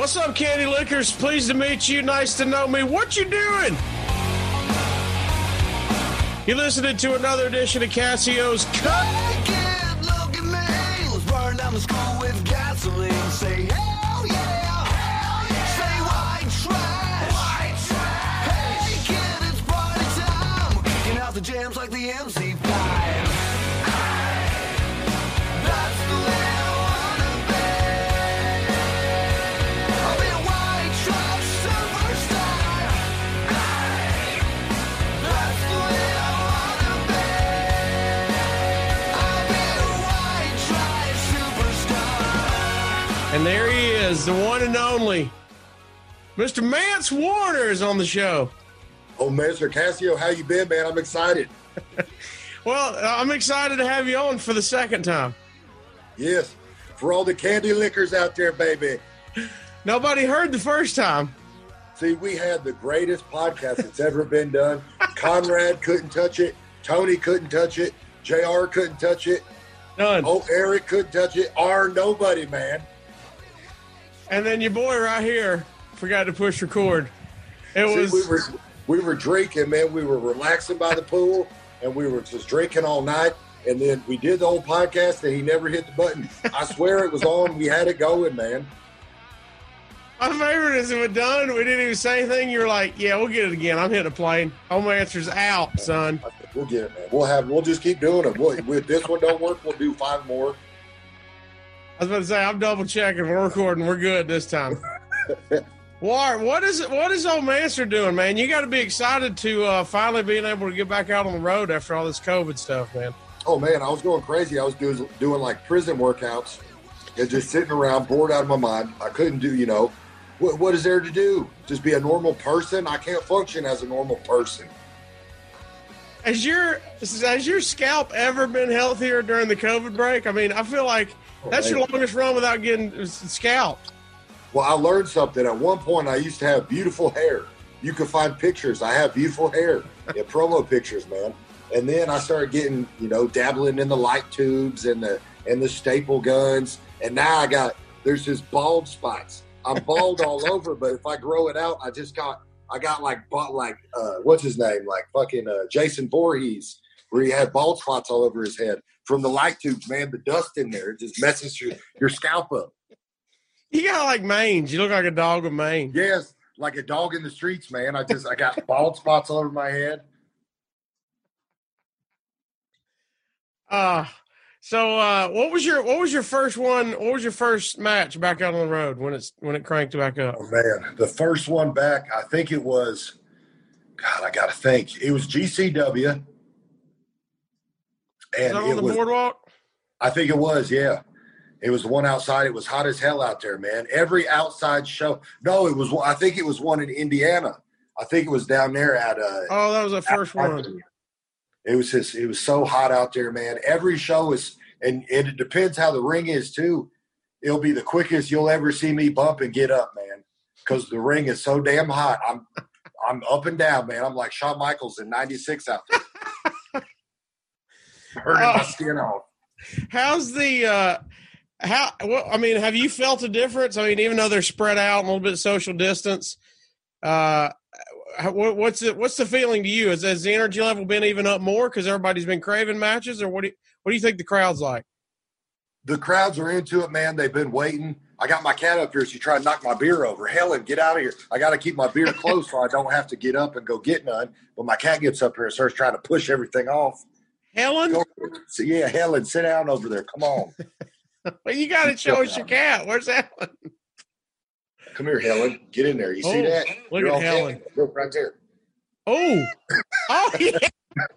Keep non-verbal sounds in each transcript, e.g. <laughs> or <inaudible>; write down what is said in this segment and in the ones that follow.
What's up, Candy Lickers? Pleased to meet you. Nice to know me. What you doing? You listening to another edition of Cassio's Cut. Trash superstar. And there he is, the one and only Mr. Mance Warner is on the show. Oh, Mr. Cassio, how you been, man? I'm excited. Well, I'm excited to have you on for the second time. Yes, for all the candy lickers out there, baby. Nobody heard the first time. See, we had the greatest podcast that's ever been done. Conrad couldn't touch it. Tony couldn't touch it. JR couldn't touch it. None. Oh, Eric couldn't touch it. R nobody, man. And then your boy right here forgot to push record. It See, was we were we were drinking, man. We were relaxing by the pool, and we were just drinking all night. And then we did the whole podcast, and he never hit the button. I swear it was on. We had it going, man. my favorite is we're done. We didn't even say anything. You're like, "Yeah, we'll get it again." I'm hitting a plane. Home answer's out, son. We'll get it, man. We'll have. We'll just keep doing it. We'll, if this one don't work, we'll do five more. I was about to say I'm double checking. We're recording. We're good this time. <laughs> Wart, what is what is old Master doing, man? You got to be excited to uh, finally being able to get back out on the road after all this COVID stuff, man. Oh man, I was going crazy. I was doing doing like prison workouts and just sitting around, bored out of my mind. I couldn't do, you know, what, what is there to do? Just be a normal person. I can't function as a normal person. Has your has your scalp ever been healthier during the COVID break? I mean, I feel like that's your longest run without getting scalped. Well, I learned something. At one point, I used to have beautiful hair. You can find pictures. I have beautiful hair <laughs> in promo pictures, man. And then I started getting, you know, dabbling in the light tubes and the and the staple guns. And now I got there's just bald spots. I'm bald <laughs> all over, but if I grow it out, I just got I got like bought like uh, what's his name like fucking uh, Jason Voorhees, where he had bald spots all over his head from the light tubes. Man, the dust in there it just messes your your scalp up. You got like mange. You look like a dog with mange. Yes, like a dog in the streets, man. I just I got <laughs> bald spots all over my head. Uh so uh what was your what was your first one what was your first match back out on the road when it's when it cranked back up? Oh man, the first one back, I think it was. God, I gotta think. It was GCW, and that on the was. boardwalk? I think it was. Yeah, it was the one outside. It was hot as hell out there, man. Every outside show. No, it was. I think it was one in Indiana. I think it was down there at. Uh, Oh, that was the first one. It was just. It was so hot out there, man. Every show is, and, and it depends how the ring is too. It'll be the quickest you'll ever see me bump and get up, man, because the ring is so damn hot. I'm, I'm up and down, man. I'm like Shawn Michaels in '96 out there, <laughs> burning my Oh. skin off. How's the uh how well, I mean, have you felt a difference? I mean, even though they're spread out, a little bit social distance, uh what, what's it what's the feeling to you? is has the energy level been even up more because everybody's been craving matches, or what do you, what do you think the crowd's like? The crowds are into it, man. They've been waiting. I got my cat up here. She tried to knock my beer over. Helen, get out of here. I got to keep my beer close so I don't have to get up and go get none. But my cat gets up here and starts trying to push everything off. Helen, so yeah, Helen, sit down over there. Come on. <laughs> <laughs> well, you got to show us your cat. Where's Helen? Come here, Helen. Get in there. You see Oh, that? look You're at Helen. Look right there. Oh, <laughs> oh yeah,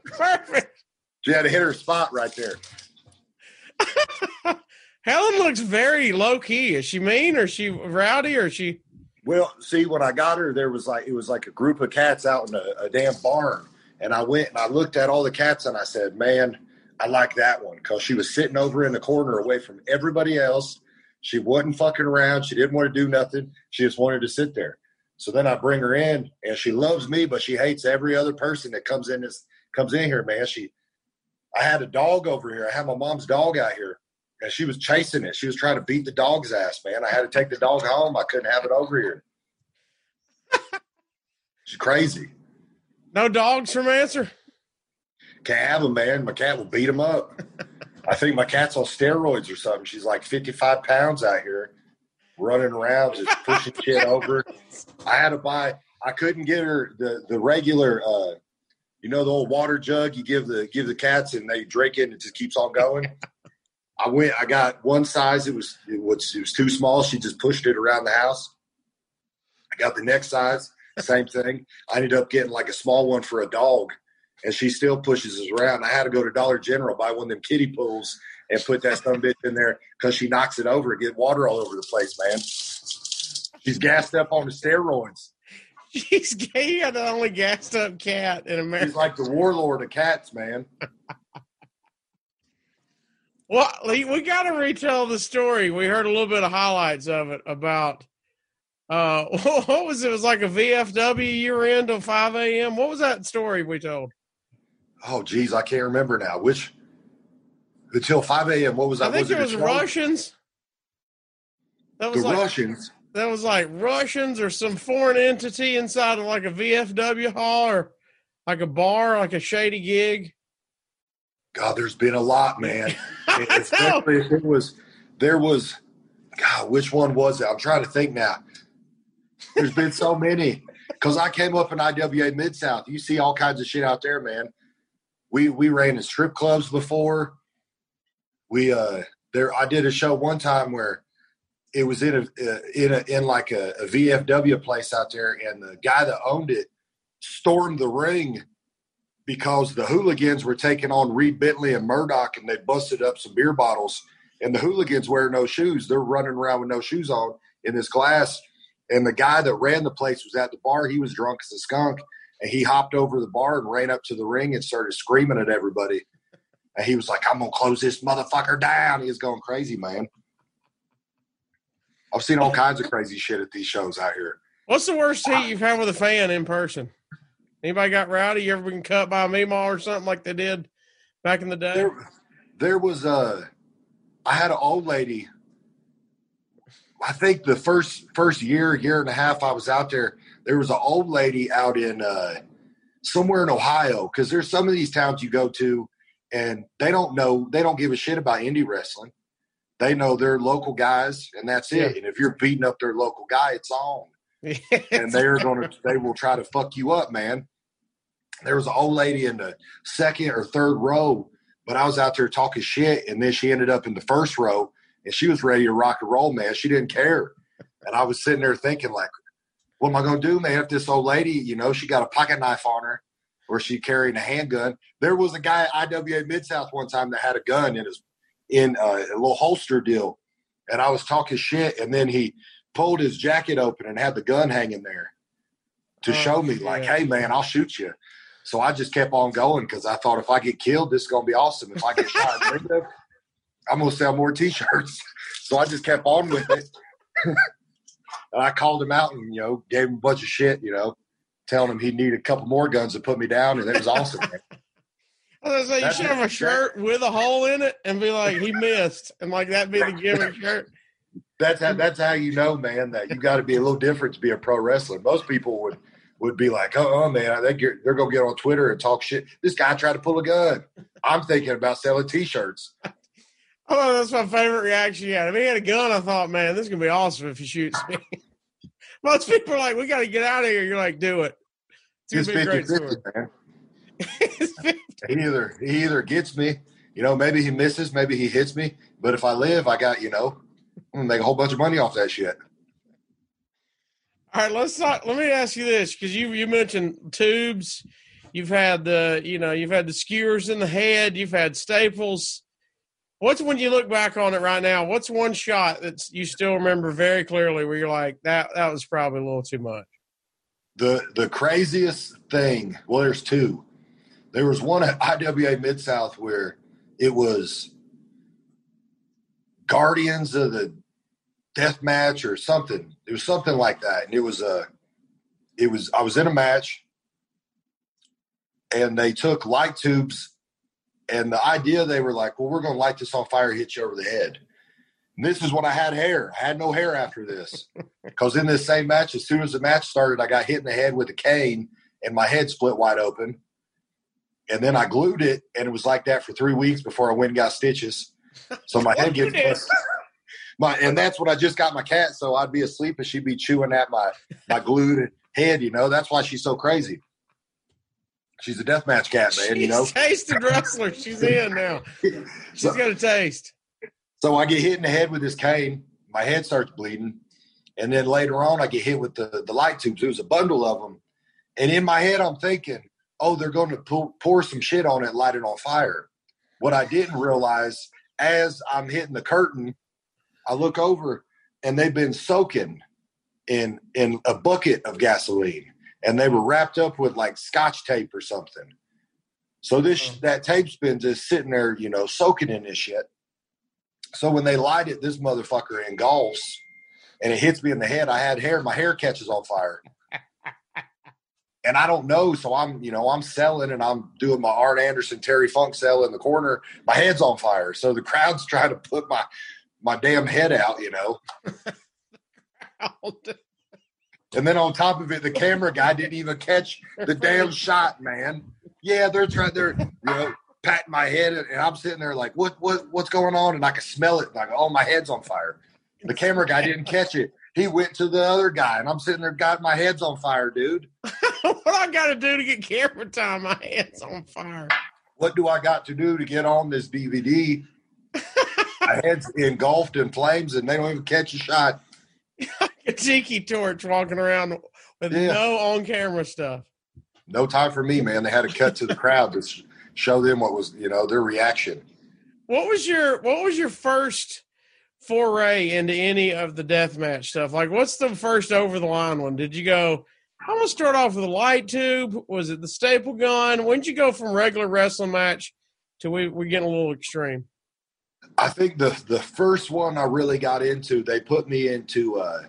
perfect. She had to hit her spot right there. <laughs> Helen looks very low key. Is she mean or is she rowdy or is she? Well, see, when I got her, there was like it was like a group of cats out in a, a damn barn, and I went and I looked at all the cats and I said, "Man, I like that one," because she was sitting over in the corner away from everybody else. She wasn't fucking around. She didn't want to do nothing. She just wanted to sit there. So then I bring her in, and she loves me, but she hates every other person that comes in this comes in here, man. She, I had a dog over here. I had my mom's dog out here, and she was chasing it. She was trying to beat the dog's ass, man. I had to take the dog home. I couldn't have it over here. <laughs> She's crazy. No dogs from answer. Can't have them, man. My cat will beat them up. <laughs> I think my cat's on steroids or something. She's like 55 pounds out here, running around, just pushing shit <laughs> over. I had to buy. I couldn't get her the the regular, uh, you know, the old water jug you give the give the cats and they drink it and it just keeps on going. I went. I got one size. It was it was it was too small. She just pushed it around the house. I got the next size. Same thing. I ended up getting like a small one for a dog, and she still pushes us around. I had to go to Dollar General buy one of them kiddie pools and put that some bitch in there because she knocks it over and get water all over the place, man. She's gassed up on the steroids. <laughs> She's gay. The only gassed up cat in America. She's like the warlord of cats, man. <laughs> Well, we got to retell the story. We heard a little bit of highlights of it about uh <laughs> what was it? It was like a VFW year end till five a.m. What was that story we told? Oh, geez, I can't remember now. Which until five a.m. What was that? I think was it was? Russians. That was The like Russians. that was like Russians or some foreign entity inside of like a VFW hall or like a bar, like a shady gig. God, there's been a lot, man. <laughs> Especially if it was there was God, which one was it? I'm trying to think now. There's been so many. Cause I came up in IWA Mid South. You see all kinds of shit out there, man. We we ran in strip clubs before. We uh there I did a show one time where it was in a uh, in a in like a, a VFW place out there, and the guy that owned it stormed the ring because the hooligans were taking on Reed Bentley and Murdoch, and they busted up some beer bottles. And the hooligans wear no shoes; they're running around with no shoes on in this glass. And the guy that ran the place was at the bar. He was drunk as a skunk, and he hopped over the bar and ran up to the ring and started screaming at everybody. And he was like, "I'm gonna close this motherfucker down." He was going crazy, man. I've seen all kinds of crazy shit at these shows out here. What's the worst heat you've had with a fan in person? Anybody got rowdy? You ever been cut by a Meemaw or something like they did back in the day? there, there was a i had an old lady i think the first first year year and a half i was out there there was an old lady out in uh somewhere in ohio because there's some of these towns you go to and they don't know they don't give a shit about indie wrestling. They know their local guys and that's it. And if you're beating up their local guy it's on. <laughs> And they're gonna they will try to fuck you up, man. There was an old lady in the second or third row, but I was out there talking shit, and then she ended up in the first row, and she was ready to rock and roll, man. She didn't care, and I was sitting there thinking, like, what am I gonna do, man? If this old lady, you know, she got a pocket knife on her, or she carrying a handgun. There was a guy at IWA Mid South one time that had a gun in his in uh, a little holster deal, and I was talking shit, and then he pulled his jacket open and had the gun hanging there to Oh, show me, like, hey, man, I'll shoot you. So I just kept on going because I thought if I get killed, this is going to be awesome. If I get shot, I'm going to sell more t shirts. <laughs> So I just kept on with it. <laughs> and I called him out and, you know, gave him a bunch of shit, you know, telling him he needed a couple more guns to put me down. And it was awesome. man. <laughs> I was gonna say, you should have a shirt with a hole in it and be like, he missed. And like that'd be the gimmick <laughs> shirt. that's how that's how you know, man, that you got to be a little different to be a pro wrestler. Most people would would be like, "Oh, man, I think they're gonna get on Twitter and talk shit." This guy tried to pull a gun. I'm thinking about selling T-shirts. Oh, that's my favorite reaction had. If he had a gun, I thought, man, this is gonna be awesome if he shoots me. <laughs> Most people are like, we gotta get out of here. You're like, do it. It's <laughs> It's gonna be a great 50 story. man. He either he either gets me, you know, maybe he misses, maybe he hits me. But if I live, I got you know, I'm gonna make a whole bunch of money off that shit. All right, let's talk. Let me ask you this because you you mentioned tubes. You've had the you know you've had the skewers in the head. You've had staples. What's when you look back on it right now? What's one shot that you still remember very clearly where you're like that that was probably a little too much. The the craziest thing, well, there's two. There was one at IWA Mid South where it was Guardians of the Death Match or something. It was something like that, and it was a it was I was in a match, and they took light tubes, and the idea they were like, well, we're going to light this on fire, hit you over the head. And this is when I had hair. I had no hair after this, <laughs> because in this same match, as soon as the match started, I got hit in the head with a cane, and my head split wide open. And then I glued it, and it was like that for three weeks before I went and got stitches. So my head <laughs> gets busted. My and that's when I just got my cat, so I'd be asleep and she'd be chewing at my my glued head. You know, that's why she's so crazy. She's a deathmatch cat, man. You know, She's tasted wrestler. She's in now. <laughs> She's So- got a taste. So I get hit in the head with this cane. My head starts bleeding, and then later on, I get hit with the the light tubes. There was a bundle of them, and in my head, I'm thinking, "Oh, they're going to pour, pour some shit on it, light it on fire." What I didn't realize, as I'm hitting the curtain, I look over, and they've been soaking in in a bucket of gasoline, and they were wrapped up with like scotch tape or something. So this Oh. that tape spin's just sitting there, you know, soaking in this shit. So when they light it, this motherfucker engulfs and it hits me in the head. I had hair, my hair catches on fire. <laughs> and I don't know. So I'm, you know, I'm selling and I'm doing my Arn Anderson, Terry Funk sell in the corner. My head's on fire. So the crowd's <laughs> trying to put my my damn head out, you know. <laughs> And then on top of it, the camera guy didn't even catch the damn shot, man. Yeah, they're trying. They're you know patting my head, and I'm sitting there like, what, what, what's going on? And I can smell it. Like, oh, my head's on fire. The camera guy didn't catch it. He went to the other guy, and I'm sitting there, got my head's on fire, dude. <laughs> what I got to do to get camera time? My head's on fire. What do I got to do to get on this DVD? my head's engulfed in flames, and they don't even catch a shot. A tiki torch walking around with Yeah. no on camera stuff. No time for me, man. They had to cut to the crowd to show them what was, you know, their reaction. What was your What was your first foray into any of the deathmatch stuff? Like, what's the first over the line one? Did you go? I'm gonna start off with a light tube. Was it the staple gun? When did you go from regular wrestling match to we we're getting a little extreme? I think the the first one I really got into, they put me into uh,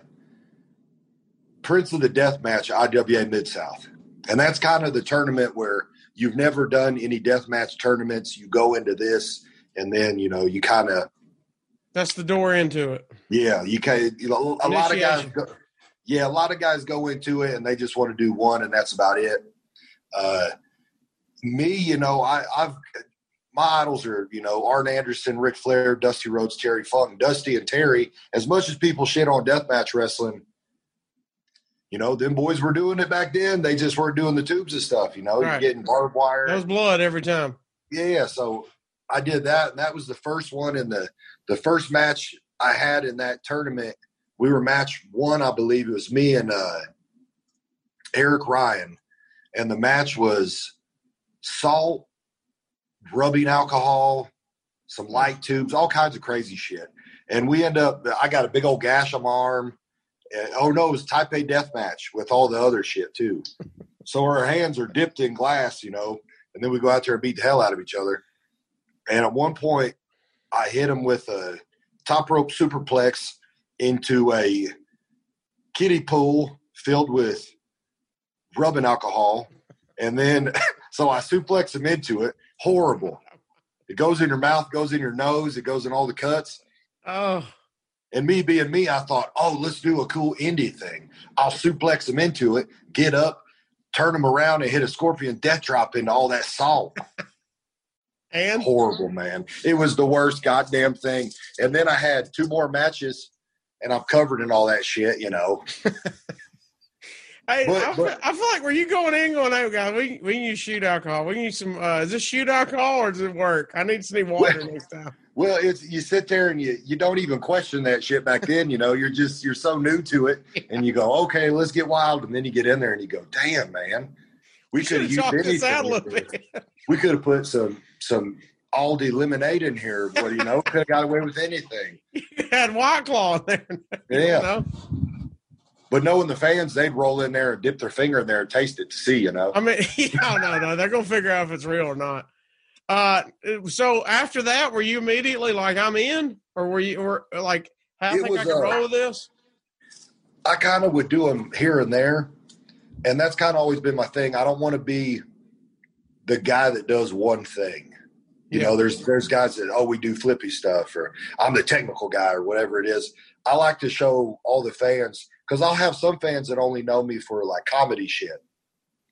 Prince of the Death Match IWA Mid South, and that's kind of the tournament where you've never done any death match tournaments. You go into this, and then you know you kind of That's the door into it. yeah you can you know a lot of guys go, yeah a lot of guys go into it and they just want to do one and that's about it. Uh, me, you know, I, I've my idols are, you know, Arn Anderson, Ric Flair, Dusty Rhodes, Terry Funk, Dusty and Terry. As much as people shit on deathmatch wrestling, you know, them boys were doing it back then. They just weren't doing the tubes and stuff. You know, Right. you're getting barbed wire. That was blood every time. yeah, so I did that, and that was the first one in the the first match I had in that tournament. We were match one, I believe. It was me and uh, Eric Ryan, and the match was salt, rubbing alcohol, some light tubes, all kinds of crazy shit. And we end up. I got a big old gash on my arm. And, oh no, it was Type A death match with all the other shit too. So our hands are dipped in glass, you know, and then we go out there and beat the hell out of each other. And at one point, I hit him with a top rope superplex into a kiddie pool filled with rubbing alcohol. And then, <laughs> so I suplex him into it. Horrible. It goes in your mouth, goes in your nose, it goes in all the cuts. Oh, And me being me, I thought, oh, let's do a cool indie thing. I'll suplex him into it, get up, turn him around, and hit a scorpion death drop into all that salt. <laughs> and Horrible, man. It was the worst goddamn thing. And then I had two more matches, and I'm covered in all that shit, you know. <laughs> Hey, But- I, but- feel, I feel like were you going in going, hey guys, we we can use shoot alcohol. We use some. Uh, is this shoot alcohol or does it work? I need some water next time. Well, it's you sit there and you you don't even question that shit back then, you know. You're just you're so new to it, <laughs> and you go, okay, let's get wild, and then you get in there and you go, damn, man, we could have Should have used talked this out a anything. little bit. <laughs> We could have put some some Aldi lemonade in here, but you know, could have got away with anything. <laughs> you had white claw in there. Yeah, You know? But knowing the fans, they'd roll in there and dip their finger in there and taste it to see, you know. I mean, <laughs> no, no, no. They're gonna figure out if it's real or not. Uh, so after that, were you immediately like, I'm in, or were you, or like, I It think I can uh, roll with this? I kind of would do them here and there, and that's kind of always been my thing. I don't want to be the guy that does one thing. You Yeah. know, there's there's guys that oh we do flippy stuff or I'm the technical guy or whatever it is. I like to show all the fans because I'll have some fans that only know me for like comedy shit,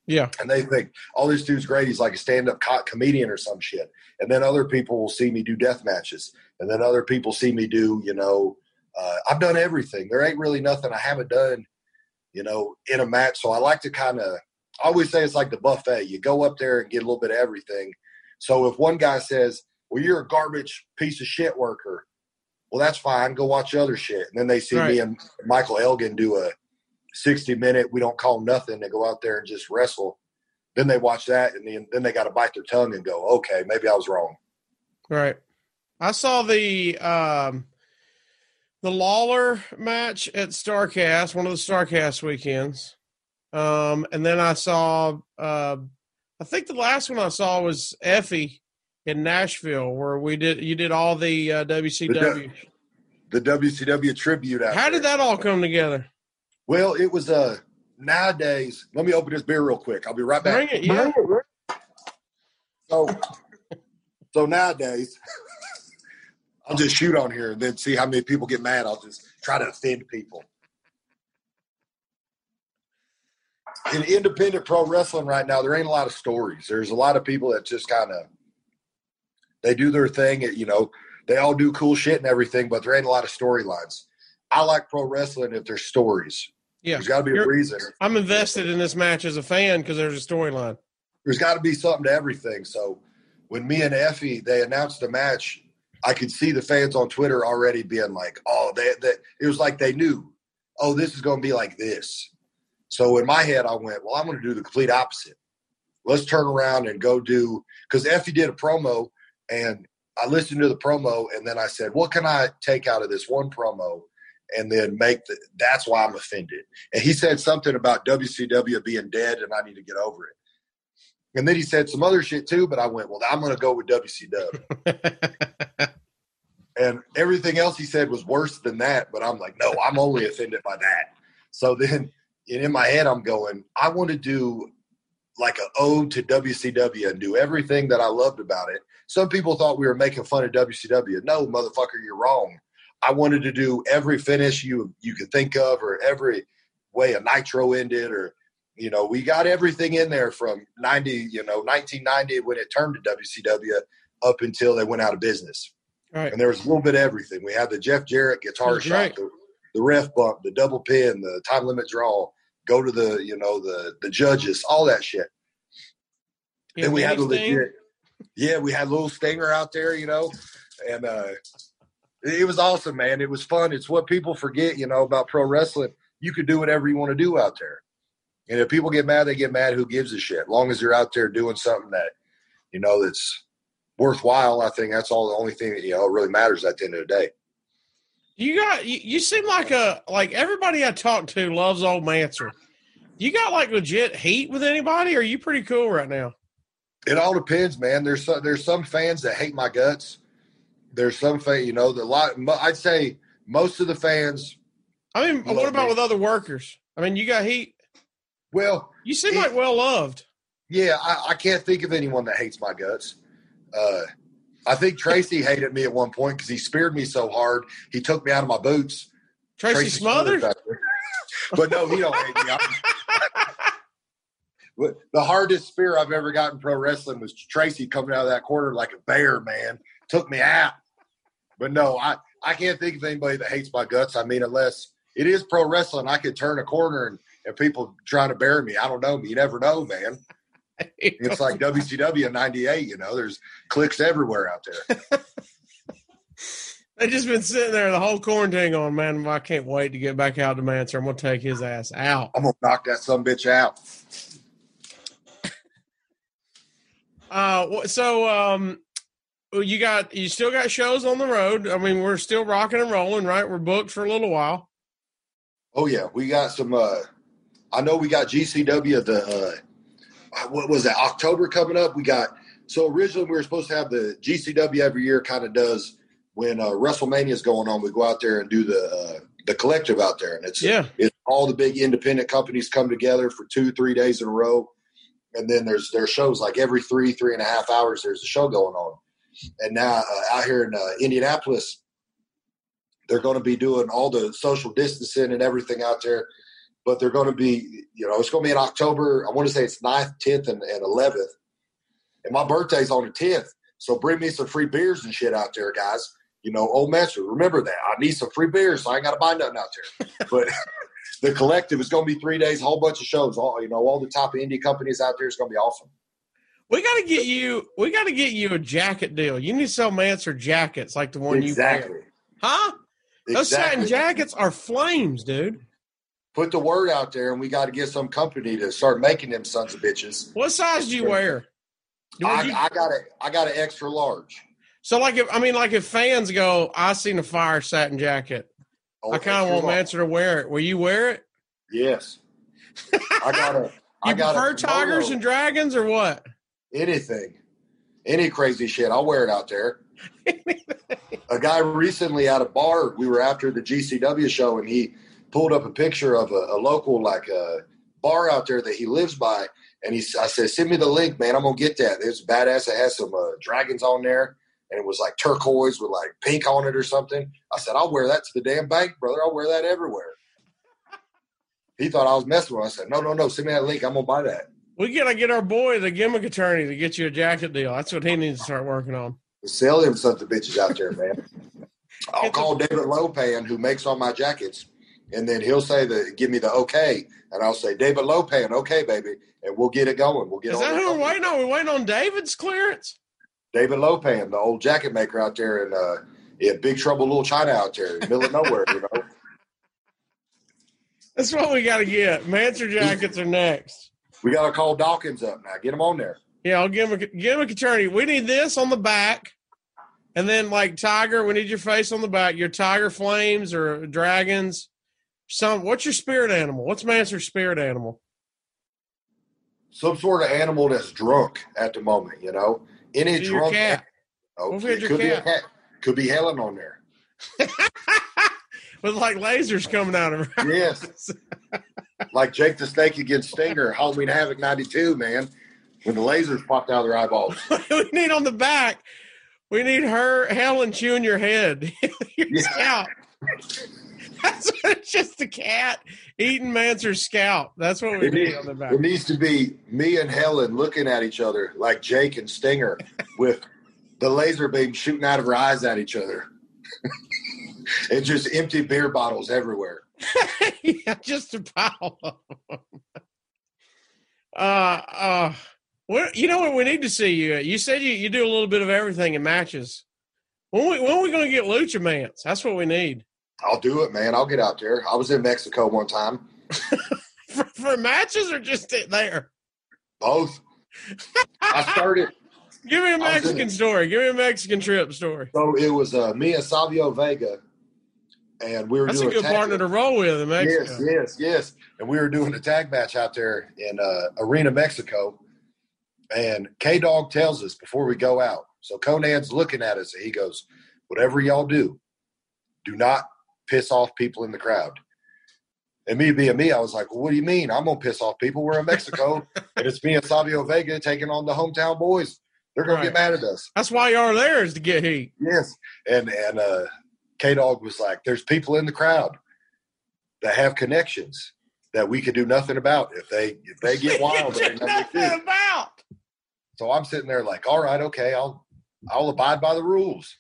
Yeah. and they think oh this dude's great. He's like a stand up co- comedian or some shit. And then other people will see me do death matches, and then other people see me do you know uh, I've done everything. There ain't really nothing I haven't done you know, in a match. So I like to kind of, I always say it's like the buffet. You go up there and get a little bit of everything. So if one guy says, well, you're a garbage piece of shit worker, well, that's fine. Go watch other shit. And then they see Right. me and Michael Elgin do a 60 minute, we don't call nothing. They go out there and just wrestle. Then they watch that and then, then they got to bite their tongue and go, okay, maybe I was wrong. Right. I saw the um the Lawler match at Starcast, one of the Starcast weekends. Um and then I saw uh I think the last one I saw was Effy in Nashville where we did you did all the uh, WCW. The WCW tribute out How there. did that all come together? Well, it was uh, nowadays. Let me open this beer real quick. I'll be right back. Bring it, yeah. So, so nowadays, <laughs> I'll just shoot on here and then see how many people get mad. I'll just try to offend people. In independent pro wrestling right now, there ain't a lot of stories. There's a lot of people that just kind of they do their thing. You know, they all do cool shit and everything, but there ain't a lot of storylines. I like pro wrestling if there's stories. Yeah. There's got to be a reason. I'm invested in this match as a fan because there's a storyline. there's got to be something to everything. So when me and Effy they announced the match, I could see the fans on Twitter already being like, "Oh, they, they it was like they knew, oh, this is going to be like this." So in my head, I went, "Well, I'm going to do the complete opposite. Let's turn around and go do because Effy did a promo, and I listened to the promo, and then I said, "What can I take out of this one promo?" And then make the, that's why I'm offended. And he said something about WCW being dead, and I need to get over it. And then he said some other shit too, but I went, well, I'm going to go with WCW. <laughs> and everything else he said was worse than that. But I'm like, no, I'm only offended by that. So then and in my head, I'm going, I want to do like an ode to WCW and do everything that I loved about it. Some people thought we were making fun of WCW. No, motherfucker, you're wrong. I wanted to do every finish you you could think of, or every way a Nitro ended, or you know, we got everything in there from 90, you know, 1990 when it turned to WCW up until they went out of business. Right. And there was a little bit of everything. We had the Jeff Jarrett guitar That's shot, right. the, the ref bump, the double pin, the time limit draw, go to the, you know, the the judges, all that shit. Yeah, then we had the legit. Yeah, we had a little stinger out there, you know, and uh it was awesome, man. It was fun. It's what people forget, you know, about pro wrestling. You could do whatever you want to do out there. And if people get mad, they get mad. Who gives a shit? Long as you're out there doing something that, you know, that's worthwhile, I think that's all the only thing that, you know, really matters at the end of the day. You got you, you seem like a like everybody I talk to loves old Manser. You got like legit heat with anybody? Or are you pretty cool right now? It all depends, man. There's some, there's some fans that hate my guts. There's some fan, you know, the lot. I'd say most of the fans. I mean, what about me. with other workers? I mean, you got heat. Well, You seem He- like well loved. yeah, I, I can't think of anyone that hates my guts. Uh, I think Tracy hated me at one point because he speared me so hard he took me out of my boots. Tracy, Smothers. back there. but no, he don't hate me. But <laughs> the hardest spear I've ever gotten pro wrestling was Tracy coming out of that corner like a bear, man. Took me out. But no, I, I can't think of anybody that hates my guts. I mean, unless it is pro wrestling, I could turn a corner and, and people trying to bury me. I don't know. You never know, man. It's like WCW in 98, you know, there's clicks everywhere out there. <laughs> They just been sitting there the whole quarantine going, man, I can't wait to get back out to Manser. I'm gonna take his ass out. I'm going to knock that some bitch out. Uh, so um, you got you still got shows on the road. I mean, we're still rocking and rolling, right? We're booked for a little while. Oh yeah, we got some. uh I know we got GCW the uh what was that October coming up. We got so originally we were supposed to have the GCW every year. Kind of does when uh, WrestleMania is going on. We go out there and do the uh, the collective out there, and it's Yeah, it's all the big independent companies come together for two, three days in a row, and then there's there's shows like every three, three and a half hours. There's a show going on, and now uh, out here in uh, Indianapolis, they're going to be doing all the social distancing and everything out there. But they're going to be, you know, it's going to be in October. I want to say it's 9th, 10th, and, and 11th. And my birthday's on the 10th. So bring me some free beers and shit out there, guys. You know, old master, remember that. I need some free beers, so I ain't got to buy nothing out there. but <laughs> the collective is going to be three days, a whole bunch of shows. All you know, all the top indie companies out there is going to be awesome. We got to get you. We got to get you a jacket deal. You need to sell Manser jackets like the one you exactly. wear, huh? Those satin jackets are flames, dude. Put the word out there, and we got to get some company to start making them sons of bitches. What size do you wear? Would I, you- I got a, I got an extra large. so, like, if I mean, like, if fans go, I seen a fire satin jacket. I kind of want. Manser to wear it. Will you wear it? Yes. I got a. <laughs> I You got prefer a tigers and dragons or what? anything, any crazy shit. I'll wear it out there. <laughs> a guy recently at a bar, we were after the GCW show, and he pulled up a picture of a, a local like a bar out there that he lives by, and he I said, "Send me the link, man. I'm gonna get that. It's badass. It has some uh, dragons on there." And it was like turquoise with like pink on it or something. I said, I'll wear that to the damn bank, brother. I'll wear that everywhere. He thought I was messing with him. I said, No, no, no. Send me that link. I'm gonna buy that. We gotta get our boy, the gimmick attorney, to get you a jacket deal. That's what he needs to start working on. Sell him of bitches out there, man. <laughs> I'll call David Lo Pan, who makes all my jackets, and then he'll say the give me the okay, and I'll say David Lo Pan, okay, baby, and we'll get it going. We'll get Is on that who we're waiting on? We're waiting on David's clearance. David Lo Pan, the old jacket maker out there in uh, in Big Trouble Little China out there in the middle of nowhere, you know. That's what we got to get. Manser jackets are next. We gotta call Dawkins up now. Get him on there. Yeah, I'll give him a gimmick attorney. We need this on the back, and then like Tiger, we need your face on the back. Your Tiger Flames or Dragons. Some. What's your spirit animal? What's Manser's spirit animal? Some sort of animal that's drunk at the moment, you know. Any Do your drunk cat. Oh, What if we had it your could be a cat? Could be Helen on there. <laughs> With like lasers coming out of her. <laughs> Yes. <laughs> like Jake the Snake against Stinger, Halloween Havoc 92, man. When the lasers popped out of their eyeballs. we need on the back. We need her, Helen, chewing your head. your Yeah. scalp. That's it's just a cat eating Manser's scalp. That's what we It need on the back. it needs to be me and Helen looking at each other like Jake and Stinger <laughs> with the laser beam shooting out of her eyes at each other. <laughs> and just empty beer bottles everywhere. <laughs> yeah, just a pile of them. Uh, uh, what, you know what we need to see you at? You said you, you do a little bit of everything in matches. When we when are we going to get Lucha Mans? That's what we need I'll do it, man. I'll get out there. I was in Mexico one time. <laughs> for, for matches or just there. Both. I started. <laughs> Give me a Mexican story. Give me a Mexican trip story. So it was uh, me and Savio Vega, and we were That's a good tag- partner to roll with in Mexico. Yes, yes, yes. And we were doing a tag match out there in uh, Arena, Mexico. And K Dog tells us before we go out. So Konnan's looking at us and he goes, Whatever y'all do, do not piss off people in the crowd. And me being me, I was like, well, What do you mean? I'm going to piss off people. We're in Mexico. <laughs> and it's me and Savio Vega taking on the hometown boys. They're going Right. to get mad at us. That's why you are there is to get heat. Yes. And and uh K Dog was like, There's people in the crowd that have connections that we could do nothing about. If they if they get <laughs> wild, nothing about. So I'm sitting there like, all right, okay, I'll I'll abide by the rules.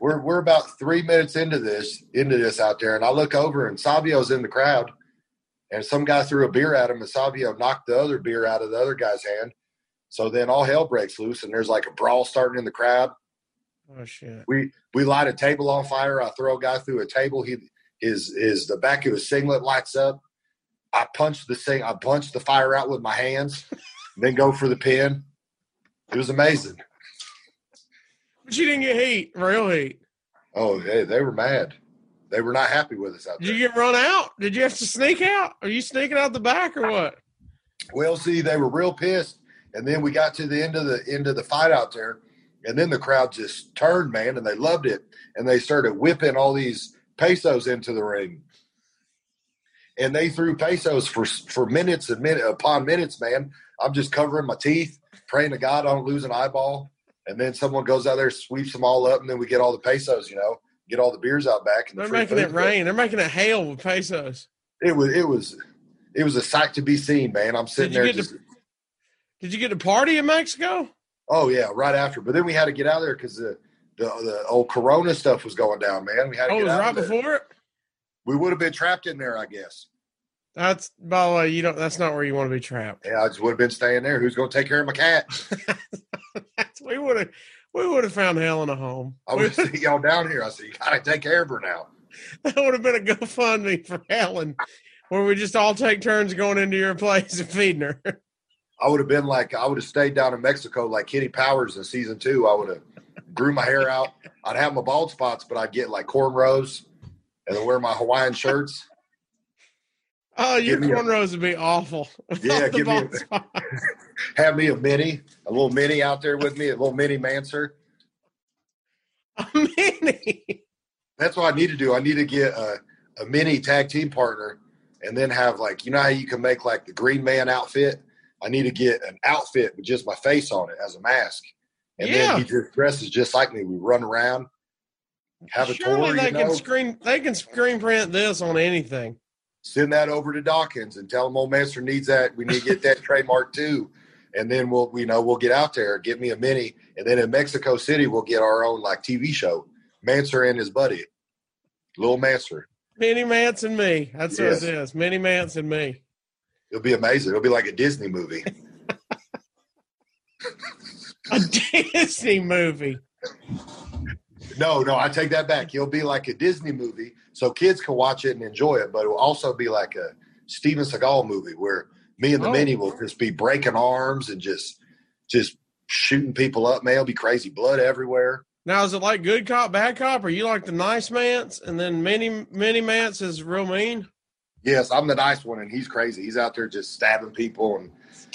We're we're about three minutes into this into this out there, and I look over and Savio's in the crowd, and some guy threw a beer at him, and Savio knocked the other beer out of the other guy's hand. So then all hell breaks loose, and there's like a brawl starting in the crowd. Oh shit. We we light a table on fire. I throw a guy through a table. He his his the back of his singlet lights up. I punch the sing. I punch the fire out with my hands, <laughs> then go for the pin. It was amazing. But you didn't get heat, real heat. Oh, they, they were mad. They were not happy with us out there. Did you get run out? Did you have to sneak out? Are you sneaking out the back or what? Well, see, they were real pissed, and then we got to the end of the end of the fight out there, and then the crowd just turned, man, and they loved it, and they started whipping all these pesos into the ring. and they threw pesos for for minutes and minute upon minutes. Man, I'm just covering my teeth, praying to God I don't lose an eyeball. And then someone goes out there, sweeps them all up, and then we get all the pesos. You know, get all the beers out back. And the They're free making it rain. They're making it hail with pesos. It was it was it was a sight to be seen, man. I'm sitting there just. Did you get a party in Mexico? Oh yeah, right after. But then we had to get out of there because the, the the old Corona stuff was going down, man. We had to Oh, it get was out right before it. We would have been trapped in there, I guess. That's by the way, you don't. That's not where you want to be trapped. Yeah, I just would have been staying there. Who's going to take care of my cat? <laughs> We would have. We would have found Helen a home. I would have seen y'all down here. I said, you got to take care of her now. <laughs> that would have been a GoFundMe for Helen, where we just all take turns going into your place and feeding her. I would have been like, I would have stayed down in Mexico like Kenny Powers in season two. I would have grew my hair out. I'd have my bald spots, but I'd get like cornrows and wear my Hawaiian shirts. Oh, your me a- cornrows would be awful. <laughs> Yeah, give me a- <laughs> Have me a mini, a little mini out there with me, a little mini Manser. <laughs> a mini. That's what I need to do. I need to get a, a mini tag team partner and then have like, you know how you can make like the Green Man outfit? I need to get an outfit with just my face on it as a mask. And Yeah. then he just dresses just like me. We run around, have a Surely tour, they can know, screen. They can screen print this on anything. Send that over to Dawkins and tell him old Master needs that. We need to get that <laughs> trademark too. And then we'll, you know, we'll get out there, get me a mini. And then in Mexico City, we'll get our own like TV show, Manser and his buddy, Little Manser. Mini Mance and me. That's Yes. what it is. Mini Mance and me. It'll be amazing. It'll be like a Disney movie. <laughs> A Disney movie. No, no, I take that back. He'll be like a Disney movie, so kids can watch it and enjoy it. But it will also be like a Steven Seagal movie where me and the Oh. mini will just be breaking arms and just just shooting people up. Man, it'll be crazy, blood everywhere. Now is it like good cop, bad cop, or you like the nice Mance, and then Mini Mini Mance is real mean? Yes, I'm the nice one, and he's crazy. He's out there just stabbing people and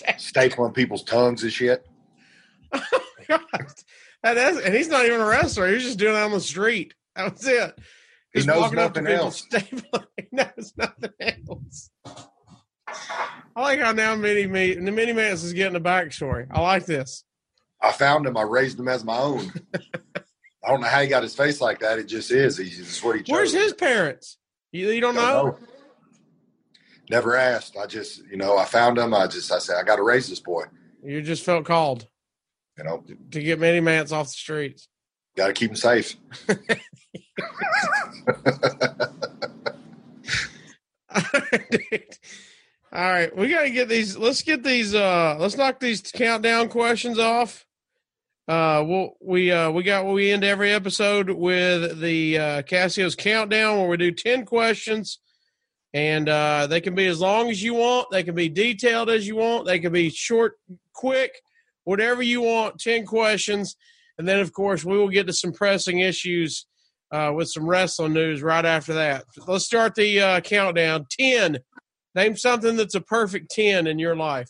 <laughs> stapling people's tongues and shit. <laughs> Oh, God, that is, and he's not even a wrestler. He was just doing it on the street. That was it. He knows nothing else. <laughs> He knows nothing else. I like how now Mini Me and the Mini Mance is getting a backstory. I like this. I found him. I raised him as my own. <laughs> I don't know how he got his face like that. It just is. He's just what he chose. Where's his parents? You, you don't Don't know? know. Never asked. I just, you know, I found him. I just, I said, I got to raise this boy. You just felt called You know, to get many Mance off the streets. got to keep them safe. <laughs> All right, we got to get these. Let's get these. Uh, let's knock these countdown questions off. Uh, we'll, we uh, we got we end every episode with the uh, Casio's countdown, where we do ten questions, and uh, they can be as long as you want. They can be detailed as you want. They can be short, quick, whatever you want. Ten questions, and then of course we will get to some pressing issues uh, with some wrestling news right after that. Let's start the uh, countdown. 10. Name something that's a perfect 10 in your life.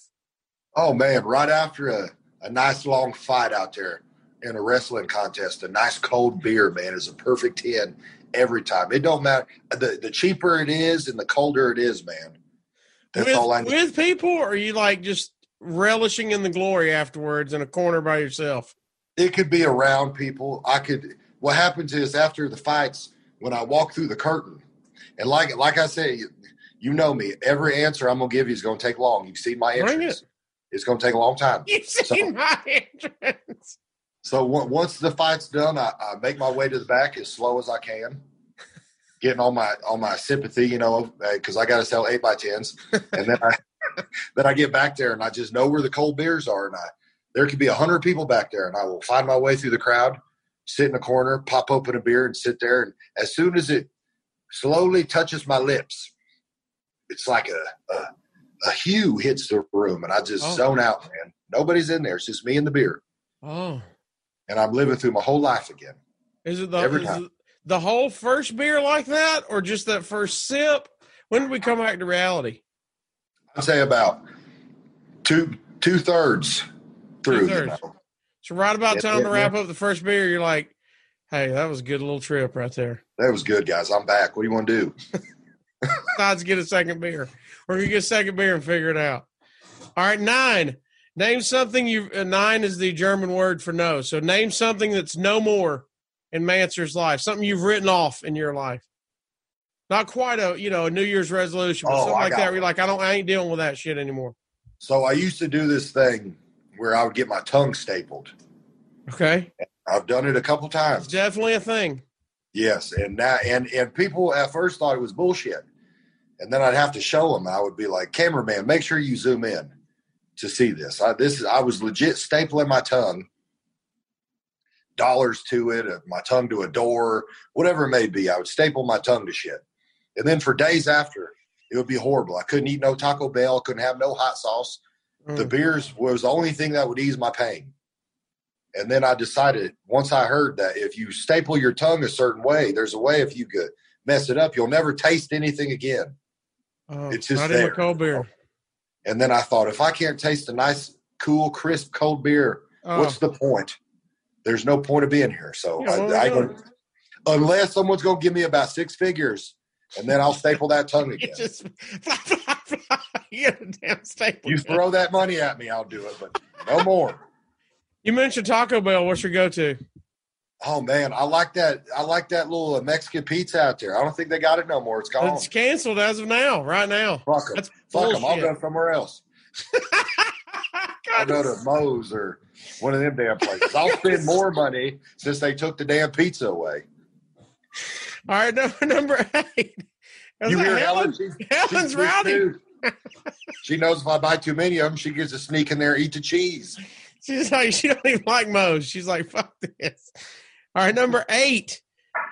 Oh man! Right after a, a nice long fight out there in a wrestling contest, a nice cold beer, man, is a perfect ten every time. It don't matter the the cheaper it is and the colder it is, man. That's with, all I need. with people, or are you like just relishing in the glory afterwards in a corner by yourself? it could be around people. I could. What happens is after the fights, when I walk through the curtain, and like like I say, you, you know me. Every answer I'm gonna give you is gonna take long. You've seen my Bring entrance. It's gonna take a long time. You've seen my entrance. So on- once the fight's done, I, I make my way to the back as slow as I can, getting all my all my sympathy, you know, uh, because I got to sell eight by tens, and then I <laughs> then I get back there and I just know where the cold beers are, and I there could be a hundred people back there, and I will find my way through the crowd, sit in a corner, pop open a beer, and sit there, and as soon as it slowly touches my lips, it's like a a, a hue hits the room, and I just Oh. zone out, man. Nobody's in there; it's just me and the beer Oh, and I'm living through my whole life again. is it the Every time. it the whole first beer like that, or just that first sip? When did we come back to reality? I'd say about two two thirds through. Two-thirds. know. So right about Yeah, time yeah, to wrap up the first beer, you're like, "Hey, that was a good little trip right there." That was good, guys. I'm back. What do you want to do? <laughs> Let's get a second beer. We're gonna get a second beer and figure it out. All right, nine. Name something you. Uh, nine is the German word for no. So name something that's no more in Manser's life. Something you've written off in your life. Not quite a you know a New Year's resolution, but Oh, something like that. Where you're like, I don't, I ain't dealing with that shit anymore. So I used to do this thing where I would get my tongue stapled. Okay, I've done it a couple it's times. definitely a thing. Yes, and that and and people at first thought it was bullshit, and then I'd have to show them. I would be like, "Cameraman, make sure you zoom in to see this." I, this is I was legit stapling my tongue, dollars to it, uh, my tongue to a door, whatever it may be. I would staple my tongue to shit, and then for days after, it would be horrible. I couldn't eat no Taco Bell, couldn't have no hot sauce. The Mm. beers was the only thing that would ease my pain. And then I decided once I heard that if you staple your tongue a certain way, there's a way if you could mess it up, you'll never taste anything again. Oh, It's just not there. cold beer. And then I thought, if I can't taste a nice, cool, crisp, cold beer, Oh, what's the point? There's no point of being here. So Yeah, I, I unless someone's going to give me about six figures, and then I'll staple that tongue <laughs> you again. just <laughs> fly, fly, fly. You get a damn staple. You throw that money at me, I'll do it, but no more. You mentioned Taco Bell. What's your go-to? Oh man, I like that. I like that little uh, Mexican pizza out there. I don't think they got it no more. It's gone. It's canceled as of now, right now. Fuck them. Fuck them. I'll go somewhere else. I'll go to <laughs> Moe's or one of them damn places. I'll spend more money since they took the damn pizza away. All right, number <laughs> number eight. You hear Helen? Helen? She, Helen's rowdy. <laughs> she knows if I buy too many of them, she gets to sneak in there eat the cheese. She's like, she don't even like Moe's. She's like, fuck this. All right, number eight.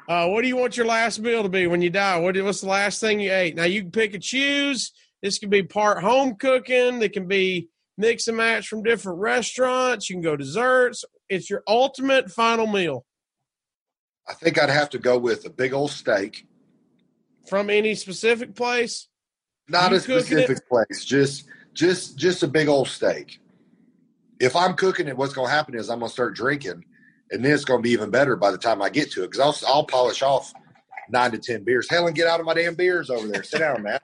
Uh, what do you want your last meal to be when you die? What, what's the last thing you ate? Now you can pick and choose. This can be part home cooking. It can be mix and match from different restaurants. You can go desserts. It's your ultimate final meal I think I'd have to go with a big old steak. from any specific place. Not You a specific place, just just just a big old steak. If I'm cooking it, what's going to happen is I'm going to start drinking, and then it's going to be even better by the time I get to it because I'll I'll polish off nine to ten beers. Helen, get out of my damn beers over there. Sit down, man.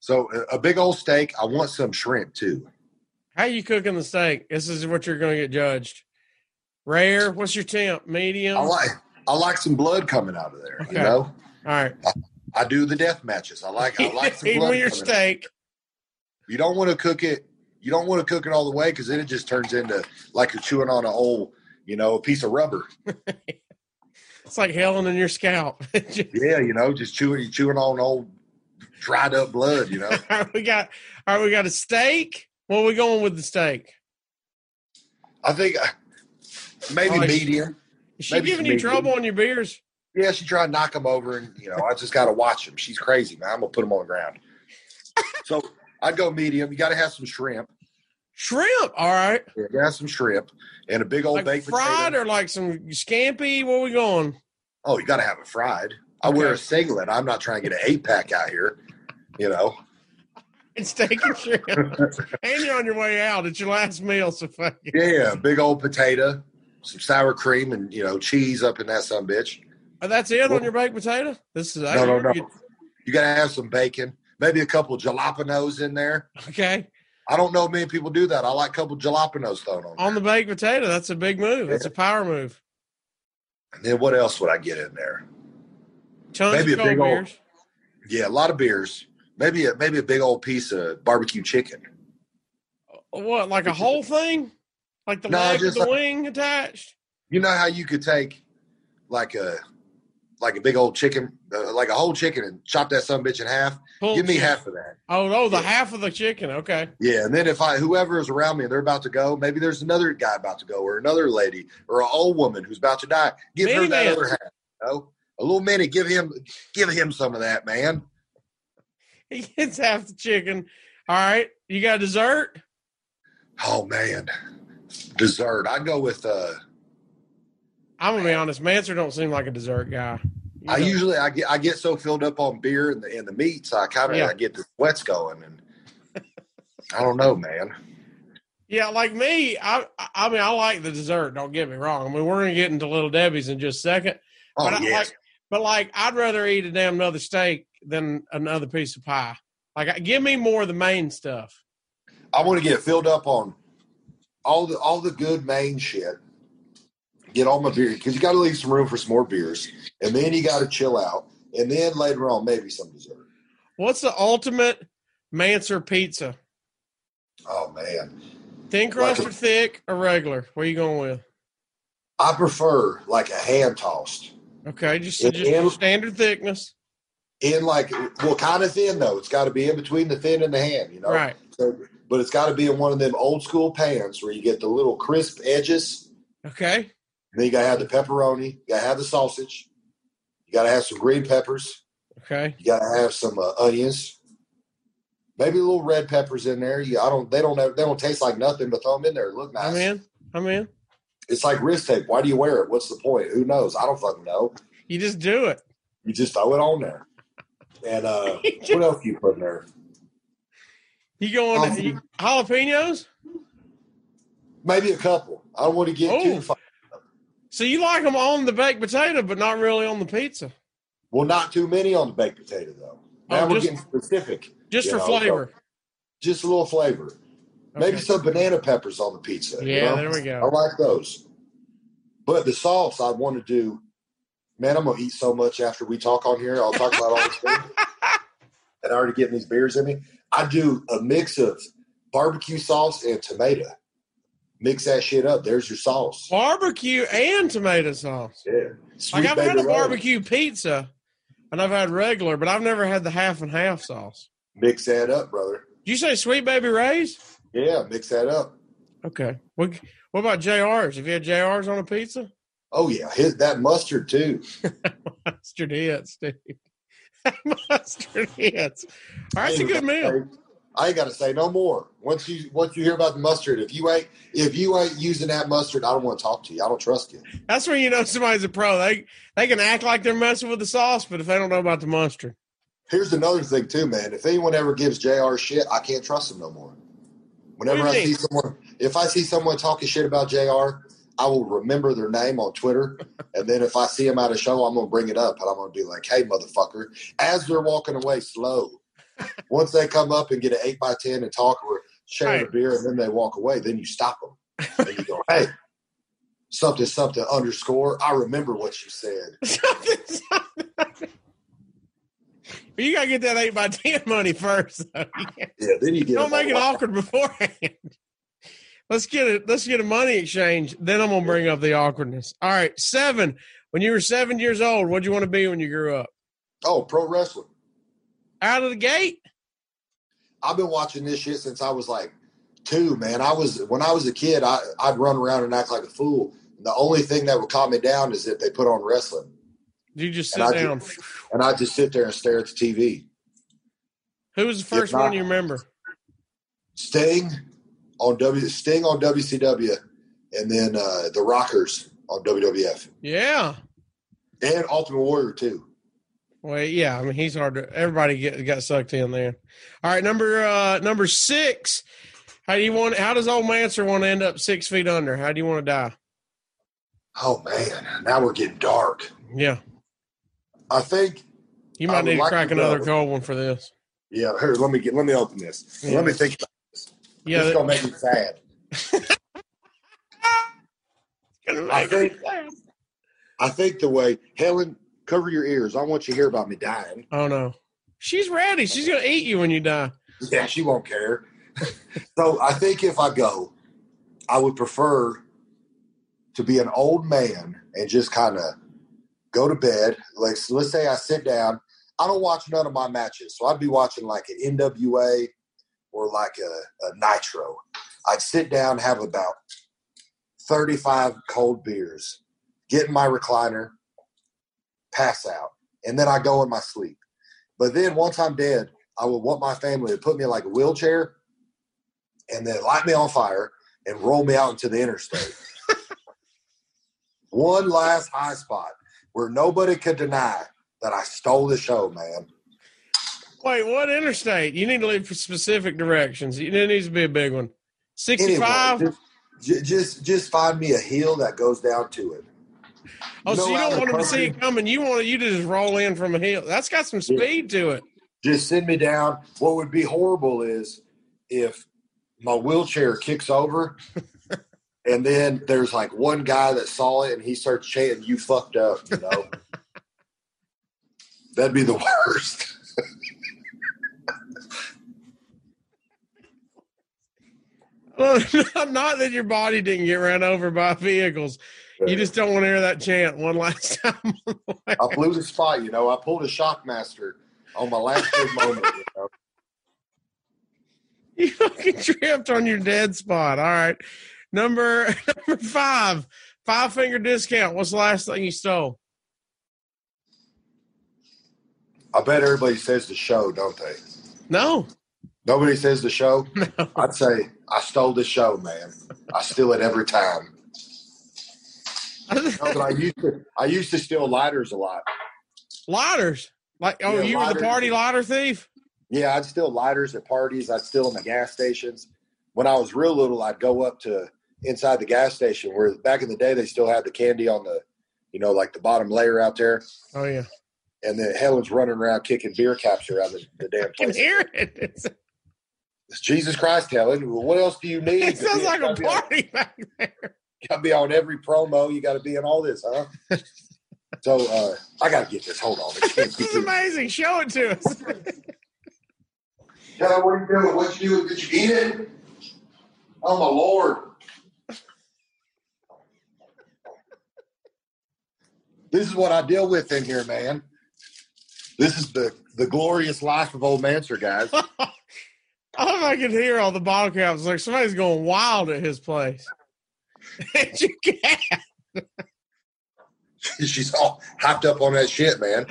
So a, a big old steak. I want some shrimp too. How you cooking the steak? This is what you're going to get judged. Rare. What's your temp? Medium. I like I like some blood coming out of there. Okay. You know, All right. I do the death matches. I like I like <laughs> some blood. your coming out. steak. You don't want to cook it. You don't want to cook it all the way because then it just turns into like you're chewing on an old, you know, a piece of rubber. <laughs> It's like Helen in your scalp. <laughs> Yeah, you know, just chewing, you chewing on old dried up blood. You know, we got all right, we got a steak. What are we going with the steak? I think uh, maybe Oh, medium. Is she Maybe giving you trouble on your beers? Yeah, she tried to knock them over, and you know, I just got to watch them. She's crazy, man. I'm gonna put them on the ground. So I'd go medium. You got to have some shrimp. Shrimp. All right. Yeah, you have some shrimp and a big old Like baked fried potato. or like some scampi? Where we going? oh, you got to have it fried. I wear a singlet. I'm not trying to get an eight pack out here. You know, <laughs> It's steak and shrimp. <laughs> and you're on your way out. It's your last meal, so fuck it. yeah, big old potato, some sour cream, and you know, cheese up in that some bitch. Oh, that's it on your baked potato? This is No, no, no. you- You got to have some bacon, maybe a couple jalapenos in there. Okay. I don't know many people do that. I like a couple jalapenos thrown on. On the baked potato, that's a big move. That's a power move. And then what else would I get in there? Tons Maybe of a big old- Yeah, a lot of beers. Maybe a maybe a big old piece of barbecue chicken. Uh, what, like a whole thing? Like the No, leg just the wing attached? You know how you could take like a like a big old chicken, uh, like a whole chicken, and chop that some bitch in half. Pulled Give me chicken. half of that. Oh, no, the Yeah. half of the chicken. Okay. Yeah, and then if I whoever is around me and they're about to go, maybe there's another guy about to go, or another lady, or an old woman who's about to die. Give her that Miniman. other half. You know? A little minute. Give him give him some of that, man. <laughs> He gets half the chicken. All right. You got dessert? Oh man, dessert. I'd go with. uh I'm gonna be honest. Manser don't seem like a dessert guy. You I know, usually I get I get so filled up on beer and the and the meats, I kind of Yeah. I get the sweats going, and I don't know, man. yeah, like me. I I mean, I like the dessert. Don't get me wrong. I mean, we're gonna get into Little Debbie's in just a second. Oh but I yes, like, but like, I'd rather eat a damn another steak than another piece of pie. Like, give me more of the main stuff. I want to get filled up on all the all the good main shit. Get all my beer because you got to leave some room for some more beers, and then you got to chill out, and then later on maybe some dessert. What's the ultimate Manser pizza? Oh man, Thin crust Like a- or thick or regular? What are you going with? I prefer like a hand tossed Okay, just, Yeah, just and- standard thickness. in like well, kind of thin though. It's got to be in between the thin and the hand, you know. Right. So, but it's got to be in one of them old school pans where you get the little crisp edges. Okay. And then you gotta have the pepperoni. You gotta have the sausage. You gotta have some green peppers. Okay. You gotta have some uh, onions. Maybe a little red peppers in there. You, I don't. They don't. Have, they don't taste like nothing, but throw them in there. Look nice. I'm in. I'm in. It's like wrist tape. Why do you wear it? What's the point? Who knows? I don't fucking know. You just do it. You just throw it on there. And uh, <laughs> what else you put in there? You going Um, you, jalapenos? Maybe a couple. I don't want to get Oh. too. Far. So you like them on the baked potato, but not really on the pizza, Well, not too many on the baked potato though. Now Oh, we're just- getting specific. just for know, flavor. Just a little flavor. Maybe some banana peppers on the pizza. you Yeah, know? there we go. I like those. But the sauce I want to do, man, I'm gonna eat so much after we talk on here. I'll talk about all this thing. <laughs> And already getting these beers in me. I do a mix of barbecue sauce and tomato. Mix that shit up. There's your sauce. Barbecue and tomato sauce. Yeah. Sweet Like I've had a barbecue pizza, and I've had regular, but I've never had the half and half sauce. Mix that up, brother. Did you say Sweet Baby Ray's? Yeah, mix that up. Okay. What What about JRs? Have you had JRs on a pizza? Oh yeah, his that mustard too. <laughs> Mustard hits, dude. <laughs> Mustard. All right, it's a good meal. I ain't got to say no more. Once you once you hear about the mustard, if you ain't if you ain't using that mustard, I don't want to talk to you. I don't trust you. That's when you know somebody's a pro. They they can act like they're messing with the sauce, but if they don't know about the mustard, Here's another thing too, man. If anyone ever gives Jr. shit, I can't trust them no more. Whenever I you see someone, if I see someone talking shit about Jr., I will remember their name on Twitter, and then if I see them at a show, I'm gonna bring it up and I'm gonna be like, "Hey, motherfucker!" As they're walking away, slow. Once they come up and get an eight by ten and talk or share a beer, and then they walk away, then you stop them and you go, "Hey, something, something underscore." I remember what you said. <laughs> Something, something. you gotta get that eight by ten money first. Yeah, then you get Don't make it awkward beforehand. Let's get it. Let's get a money exchange. Then I'm gonna bring up the awkwardness. All right, seven. When you were seven years old, what'd you want to be when you grew up? Oh, pro wrestling. Out of the gate. I've been watching this shit since I was like two, man. I was when I was a kid, I, I'd run around and act like a fool. The only thing that would calm me down is if they put on wrestling, You just sit I down. and I just sit there and stare at the TV. Who was the first not- one you remember? Sting on W, Sting on WCW, and then uh, the Rockers on WWF, Yeah. and Ultimate Warrior too. Well, yeah. I mean, he's hard to. Everybody get, got sucked in there. All right, number uh number six. How do you want? How does old Manser want to end up six feet under? How do you want to die? Oh man, now we're getting dark. Yeah, I think. you might need to like crack to another go. cold one for this. Yeah, here. Let me get. Let me open this. Yeah. Let me think. About. Yeah, it's gonna make me sad. <laughs> I think- I think the way Helen, cover your ears. I want you to hear about me dying. Oh no, she's ready. She's gonna eat you when you die. Yeah, she won't care. so I think if I go, I would prefer to be an old man and just kind of go to bed. Like, so let's say I sit down. I don't watch none of my matches, so I'd be watching like an NWA or like a, a Nitro. I'd sit down, have about thirty-five cold beers, get in my recliner, pass out, and then I go in my sleep. But then once I'm dead, I would want my family to put me in like a wheelchair and then light me on fire and roll me out into the interstate. <laughs> One last high spot where nobody could deny that I stole the show, man. Wait, what interstate? You need to leave for specific directions. It needs to be a big one. Anyway, Sixty-five. just, just just find me a hill that goes down to it. Oh, You so you don't want them to see it coming. You want you to just roll in from a hill. That's got some speed to it. Just send me down. What would be horrible is if my wheelchair kicks over <laughs> and then there's like one guy that saw it and he starts chanting, You fucked up, you know? <laughs> That'd be the <laughs> worst. Well, <laughs> not that your body didn't get ran over by vehicles. You just don't want to hear that chant one <laughs> last time. I blew the spot, you know. I pulled a shockmaster on my last big moment, you know. <laughs> you fucking tripped on your dead spot. All right. Number number five. Five finger discount. What's the last thing you stole? I bet everybody says the show, don't they? No. Nobody says the show. <laughs> No. I'd say I stole the show, man. I steal it every time. No, but I <laughs> used to. I used to steal lighters a lot. Lighters. Like oh, Yeah, you were the party lighter thief? Yeah, I'd steal lighters at parties. I'd steal them at gas stations. When I was real little, I'd go up to inside the gas station where back in the day they still had the candy on the, you know, like the bottom layer out there, Oh yeah. and then Helen's running around kicking beer caps around the, the damn I can place. hear it. <laughs> It's, Jesus Christ, Helen! What else do you need? it sounds like a You on- party back there. Got to be on every promo. You got to be in all this, huh? so uh, I got to get this. Hold on. This is amazing. Show it to us. <laughs> Hello, what are you doing? What you doing? Did you eat it? Oh my lord! This is what I deal with in here, man. This is the the glorious life of old Manser, guys. <laughs> I don't know if I can hear all the bottle caps. Like somebody's going wild at his place. <laughs> And you can't. <laughs> She's all hyped up on that shit, man.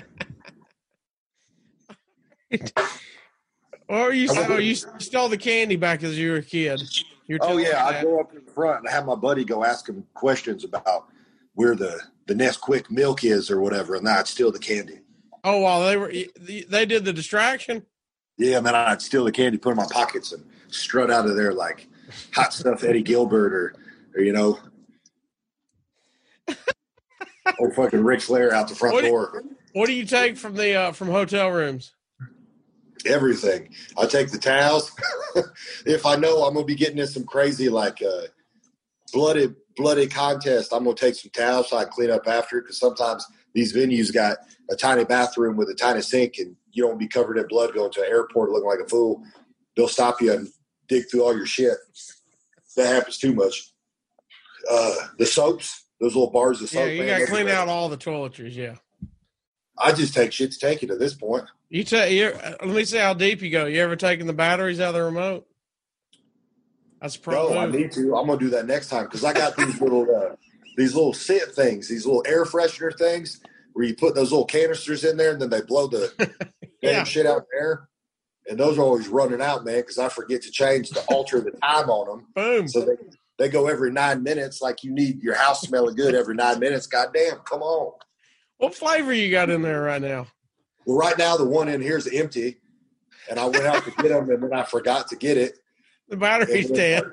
Or you, oh, you stole the candy back as you were a kid. Oh yeah, I go up in the front and have my buddy go ask him questions about where the the Nesquik milk is or whatever, and I'd steal the candy. Oh, while they were, they did the distraction. Yeah, man, I'd steal the candy, put it in my pockets, and strut out of there like hot stuff Eddie Gilbert or, or you know, <laughs> or fucking Ric Flair out the front What do you- door. What do you take from the uh, from hotel rooms? Everything. I take the towels. <laughs> if I know I'm gonna be getting in some crazy like uh, bloody bloody contest, I'm gonna take some towels so I can clean up after. Because sometimes these venues got a tiny bathroom with a tiny sink, and you don't be covered in blood going to an airport looking like a fool. They'll stop you and dig through all your shit. That happens too much. Uh, the soaps, those little bars of soap. Yeah, you man, got to clean out all the toiletries. Yeah, I just take shit to take it at this point. you take. You, uh, let me see how deep you go. You ever taken the batteries out of the remote? That's a pro No, I need to. I'm gonna do that next time because I got these little uh, these little sit things, these little air freshener things, where you put those little canisters in there and then they blow the <laughs> damn Yeah. shit out there. And those are always running out, man, because I forget to change to alter the time on them. Boom. So they they go every nine minutes, like you need your house smelling good every nine minutes. God damn, come on. What flavor you got in there right now? Well, right now the one in here is empty, and I went out to get them, and then I forgot to get it. The battery's <laughs> dead.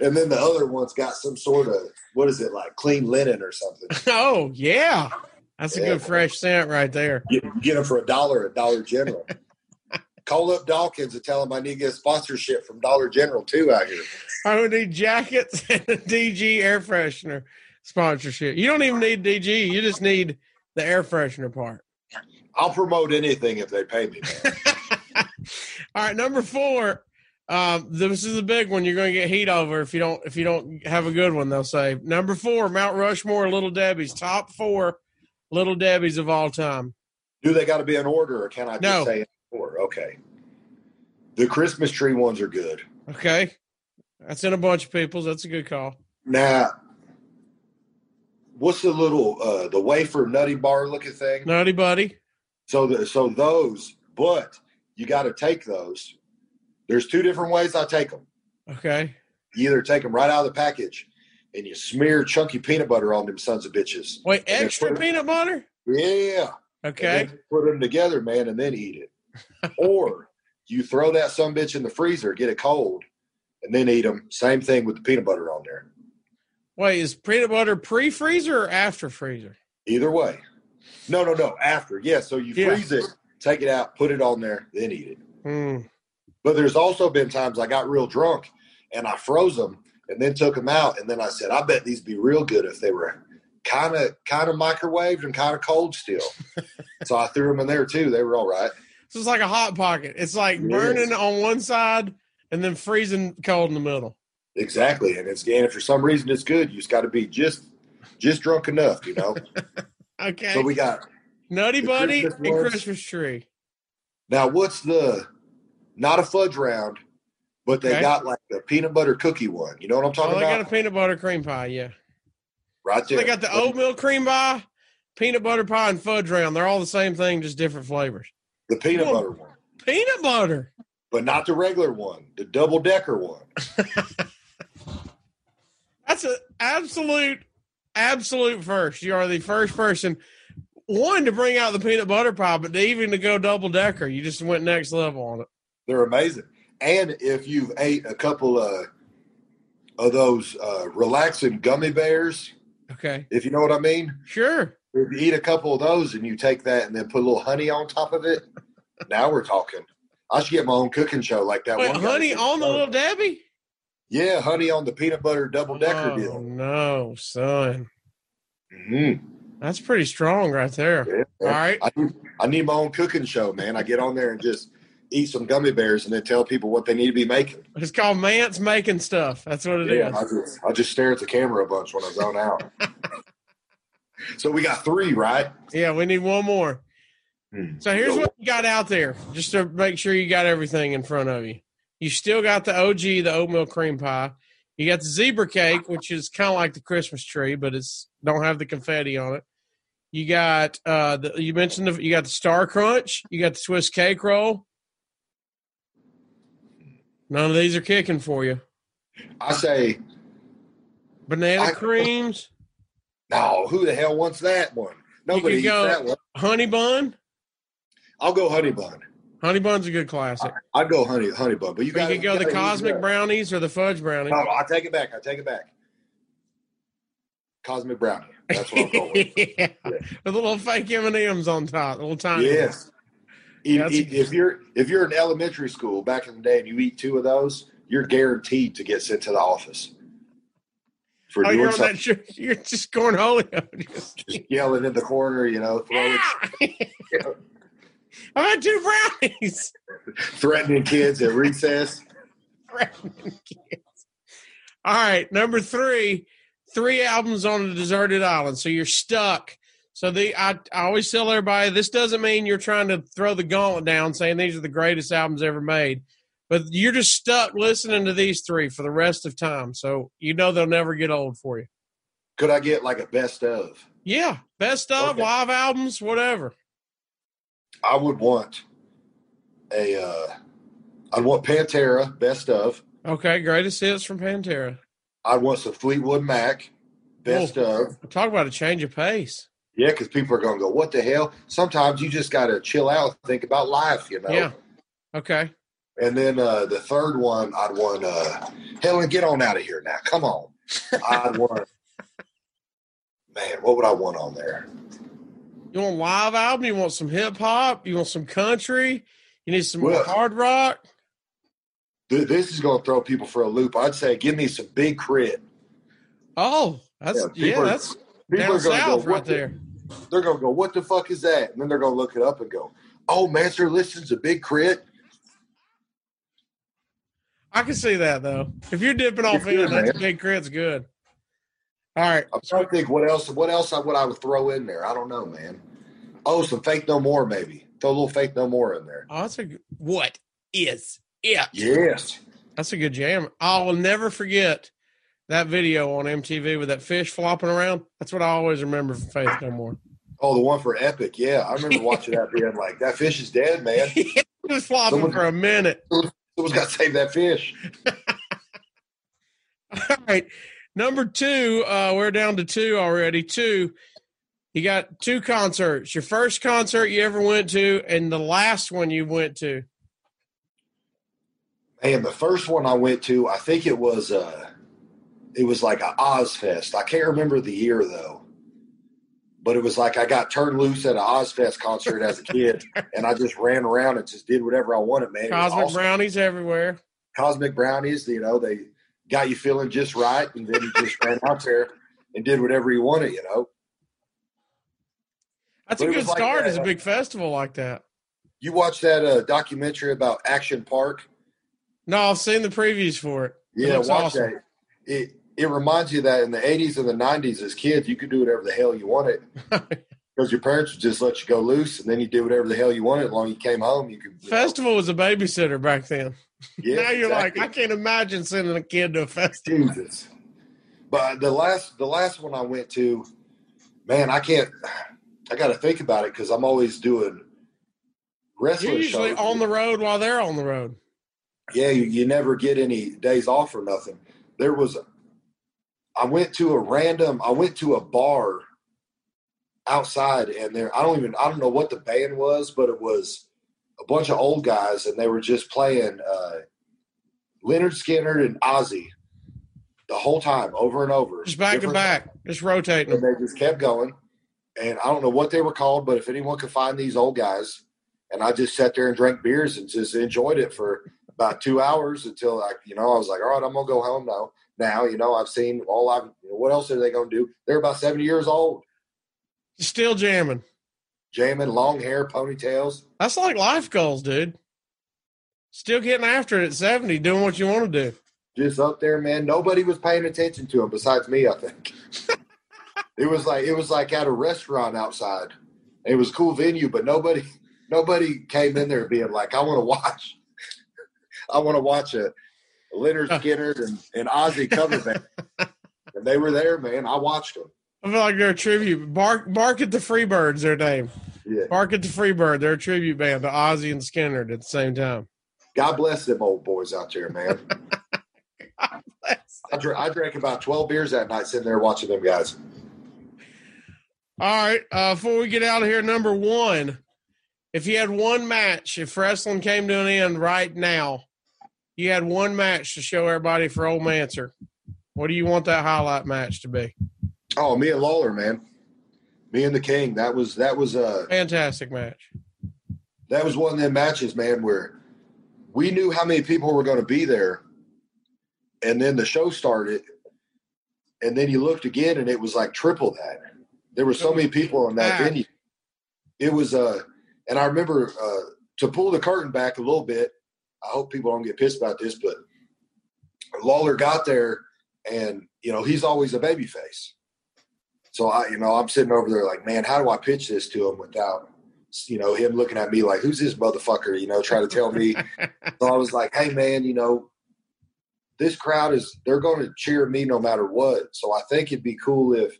and then the other one's got some sort of what is it like clean linen or something. <laughs> Oh yeah, that's a good fresh scent right there. Get, get them for a dollar at Dollar General. <laughs> Call up Dawkins and tell him I need to get sponsorship from Dollar General too out here. I would need jackets and a DG air freshener sponsorship. You don't even need DG. You just need the air freshener part. I'll promote anything if they pay me. All right, number four. Um, this is a big one. You're going to get heat over if you don't if you don't have a good one. They'll say number four, Mount Rushmore, Little Debbie's top four Little Debbie's of all time. Do they got to be in order, or can I just No. say four? Okay. The Christmas tree ones are good. Okay, that's in a bunch of people's. That's a good call. Now, what's the little uh, the wafer nutty bar looking thing? Nutty Buddy. So the, so those, but you got to take those. There's two different ways I take them. Okay. You either take them right out of the package and you smear chunky peanut butter on them sons of bitches. Wait, extra peanut butter? Yeah. Okay. Put them together, man, and then eat it. <laughs> or you throw that some bitch in the freezer, get it cold, and then eat them. Same thing with the peanut butter on there. Wait, is peanut butter pre freezer or after freezer? Either way. No, no, no. After. Yeah. So you Yeah. freeze it, take it out, put it on there, then eat it. Hmm. But there's also been times I got real drunk and I froze them and then took them out. And then I said, I bet these be real good if they were kind of kind of microwaved and kind of cold still. <laughs> so I threw them in there too. They were all right. So it's like a hot pocket. It's like It burning is. on one side and then freezing cold in the middle. Exactly. And it's and if for some reason it's good, you just got to be just just drunk enough, you know. <laughs> Okay. so we got Nutty Buddy Christmas and. Christmas tree. now. What's the not a fudge round, but they Okay. got like the peanut butter cookie one. You know what I'm Oh, about? they got a peanut butter cream pie. Yeah. right there. They got the oatmeal cream pie, peanut butter pie, and fudge round. They're all the same thing, just different flavors. the peanut butter one. Peanut butter. but not the regular one, the double decker one. <laughs> That's an absolute, absolute first. You are the first person, one, to bring out the peanut butter pie, but even to go double decker. You just went next level on it. They're amazing. And if you've ate a couple of of those uh, relaxing gummy bears, Okay. if you know what I mean, Sure. if you eat a couple of those and you take that and then put a little honey on top of it, now we're talking. I should get my own cooking show like that Wait, one. honey did. on the little Debbie? Yeah, honey on the peanut butter double decker Oh, deal. no, son. Mm-hmm. That's pretty strong right there. Yeah, All right. I I need my own cooking show, man. I get on there and just eat some gummy bears and then tell people what they need to be making. It's called Mance Making Stuff. That's what it is. Yeah, I just I just stare at the camera a bunch when I zone out. <laughs> so we got three, right? Yeah, we need one more. Hmm. So here's what you got out there, just to make sure you got everything in front of you. You still got the OG, the oatmeal cream pie. You got the zebra cake, which is kind of like the Christmas tree, but it's don't have the confetti on it. You got uh, the, you mentioned the, you got the Star Crunch. You got the Swiss cake roll. None of these are kicking for you. I say, Banana I- creams, no, who the hell wants that one? Nobody eats go- that one. honey bun. I'll go honey bun. Honey bun's a good classic. I'd go honey honey bun, but you got you could go the cosmic brownies or the fudge brownie. No, I take it back. I take it back. Cosmic brownie. That's what I'm going with. yeah. <laughs> With little fake M and M's on top, little tiny. Yes. Eat- That's- eat- if you're if you're in elementary school back in the day and you eat two of those, you're guaranteed to get sent to the office for Oh, doing you're on something. that. <laughs> You're, just going holy. Just, Just yelling in the corner, you know, throwing, <laughs> <laughs> I've had two brownies. threatening kids at recess. Threatening kids. All right, number three, three albums on a deserted island. So you're stuck. So the I, I always tell everybody this doesn't mean you're trying to throw the gauntlet down, saying these are the greatest albums ever made. But you're just stuck listening to these three for the rest of time. So you know they'll never get old for you. Could I get like a best of? Yeah, best of Okay. live albums, whatever. I would want a. Uh, I'd want Pantera best of. Okay, greatest hits from Pantera. I'd want some Fleetwood Mac best of. Talk about a change of pace. Yeah, because people are going to go, "What the hell?" Sometimes you just got to chill out, think about life, you know. Yeah. Okay. And then uh, the third one, I'd want uh, Helen. Get on out of here now. Come on. I'd want. <laughs> Man, what would I want on there? You want live album? You want some hip hop? You want some country? You need some more Well- hard rock? Th- This is going to throw people for a loop. I'd say, give me some big crit. Oh, that's Yeah, yeah, are- that's People down are going to go, south right "What the-" there. They're to go, "What the fuck is that?" And then they're to look it up and go, "Oh, Master listens to Big Crit." I can see that though. If you're dipping off in, that's Big K.R.I.T.'s good. All right. I'm trying to think what else. What else I would I would throw in there? I don't know, man. Oh, some Faith No More, maybe. Throw a little Faith No More in there. Oh, that's a what is it? Yes. That's a good jam. I'll never forget that video on MTV with that fish flopping around. That's what I always remember from Faith No More. Oh, the one for Epic. Yeah, I remember <laughs> watching that being like, that fish is dead, man. <laughs> It was flopping Someone- for a minute. Someone's got to save that fish. <laughs> All right. Number two, uh, we're down to two already. Two. You got two concerts. Your first concert you ever went to, and the last one you went to. And the first one I went to, I think it was uh it was like a Ozzfest. I can't remember the year though, but it was like I got turned loose at an Ozzfest concert as a kid, <laughs> and I just ran around and just did whatever I wanted, man. It Cosmic awesome. brownies everywhere. Cosmic brownies, you know, they got you feeling just right, and then you just ran out there and did whatever you wanted, you know. That's But a good like start that, as a big festival like that. You watched that uh, documentary about Action Park? No, I've seen the previews for it. Yeah, watch awesome. that. It it reminds you that in the '80s and the '90s, as kids, you could do whatever the hell you wanted <laughs> because your parents would just let you go loose, and then you did whatever the hell you wanted. As long as you came home, you could. you know, Festival was a babysitter back then. yeah, now you're exactly. like, I can't imagine sending a kid to a festival. Jesus. But the last the last one I went to, man, I can't. I got to think about it because I'm always doing wrestling You're usually shows. on the road while they're on the road. yeah, you, you never get any days off or nothing. There was, I went to a random, I went to a bar outside, and there, I don't even, I don't know what the band was, but it was a bunch of old guys, and they were just playing uh, Lynyrd Skynyrd and Ozzy the whole time, over and over, Just back to Different- back, just rotating. and they just kept going. And I don't know what they were called, but if anyone could find these old guys, and I just sat there and drank beers and just enjoyed it for about two hours until I, you know, I was like, all right, I'm gonna go home now. Now, you know, I've seen all I've. You know, what else are they gonna do? They're about seventy years old, Still jamming. jamming, long hair, ponytails. That's like life goals, dude. Still getting after it at 70, doing what you want to do. just up there, man. Nobody was paying attention to him besides me. I think <laughs> it was like it was like at a restaurant outside. It was a cool venue, but nobody nobody came in there being like, "I want to watch, <laughs> I want to watch a, Lynyrd Skynyrd and, and Ozzy cover band." and <laughs> they were there, man. I watched them. I feel like they're a tribute. Bark, Bark at the Freebirds, their name. Yeah, Bark at the Freebird, they're a tribute band to Ozzy and Skinner at the same time. God bless them old boys out there, man. <laughs> I, dr- I drank about twelve beers that night sitting there watching them guys. All right. Uh, before we get out of here, number one, if you had one match, if wrestling came to an end right now, you had one match to show everybody for Old Manser. What do you want that highlight match to be? Oh, me and Lawler, man. Me and the King. That was that was a Fantastic match. that was one of them matches, man, where we knew how many people were going to be there, and then the show started, and then you looked again, and it was like triple that. There were so many people on that venue. It was uh, and I remember uh, to pull the curtain back a little bit. I hope people don't get pissed about this, but Lawler got there, and you know he's always a baby face. So I, you know, I'm sitting over there like, man, how do I pitch this to him without you know, him looking at me like, who's this motherfucker, you know, trying to tell me. <laughs> so I was like, hey, man, you know, this crowd is, they're going to cheer me no matter what. So I think it'd be cool if,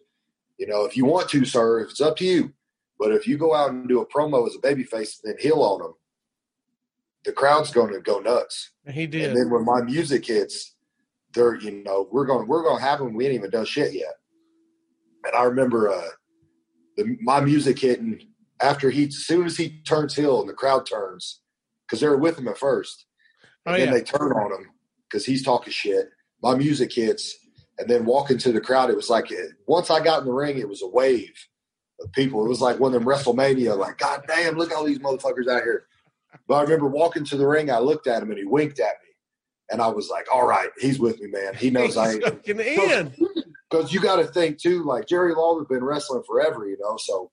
you know, if you want to, sir, if it's up to you. But if you go out and do a promo as a babyface and then heel on them, the crowd's going to go nuts. He did. And then when my music hits, they're, you know, we're going, we're going to have them. We ain't even done shit yet. And I remember, uh, the, my music hitting after he, as soon as he turns heel and the crowd turns, because they were with him at first, oh, and then yeah. they turn on him because he's talking shit. My music hits, and then walking to the crowd, it was like once I got in the ring, it was a wave of people. It was like one of them WrestleMania, like God damn, look at all these motherfuckers out here. But I remember walking to the ring, I looked at him and he winked at me, and I was like, all right, he's with me, man. He knows I ain't <laughs> in. because you got to think too. Like Jerry Lawler's been wrestling forever, you know. So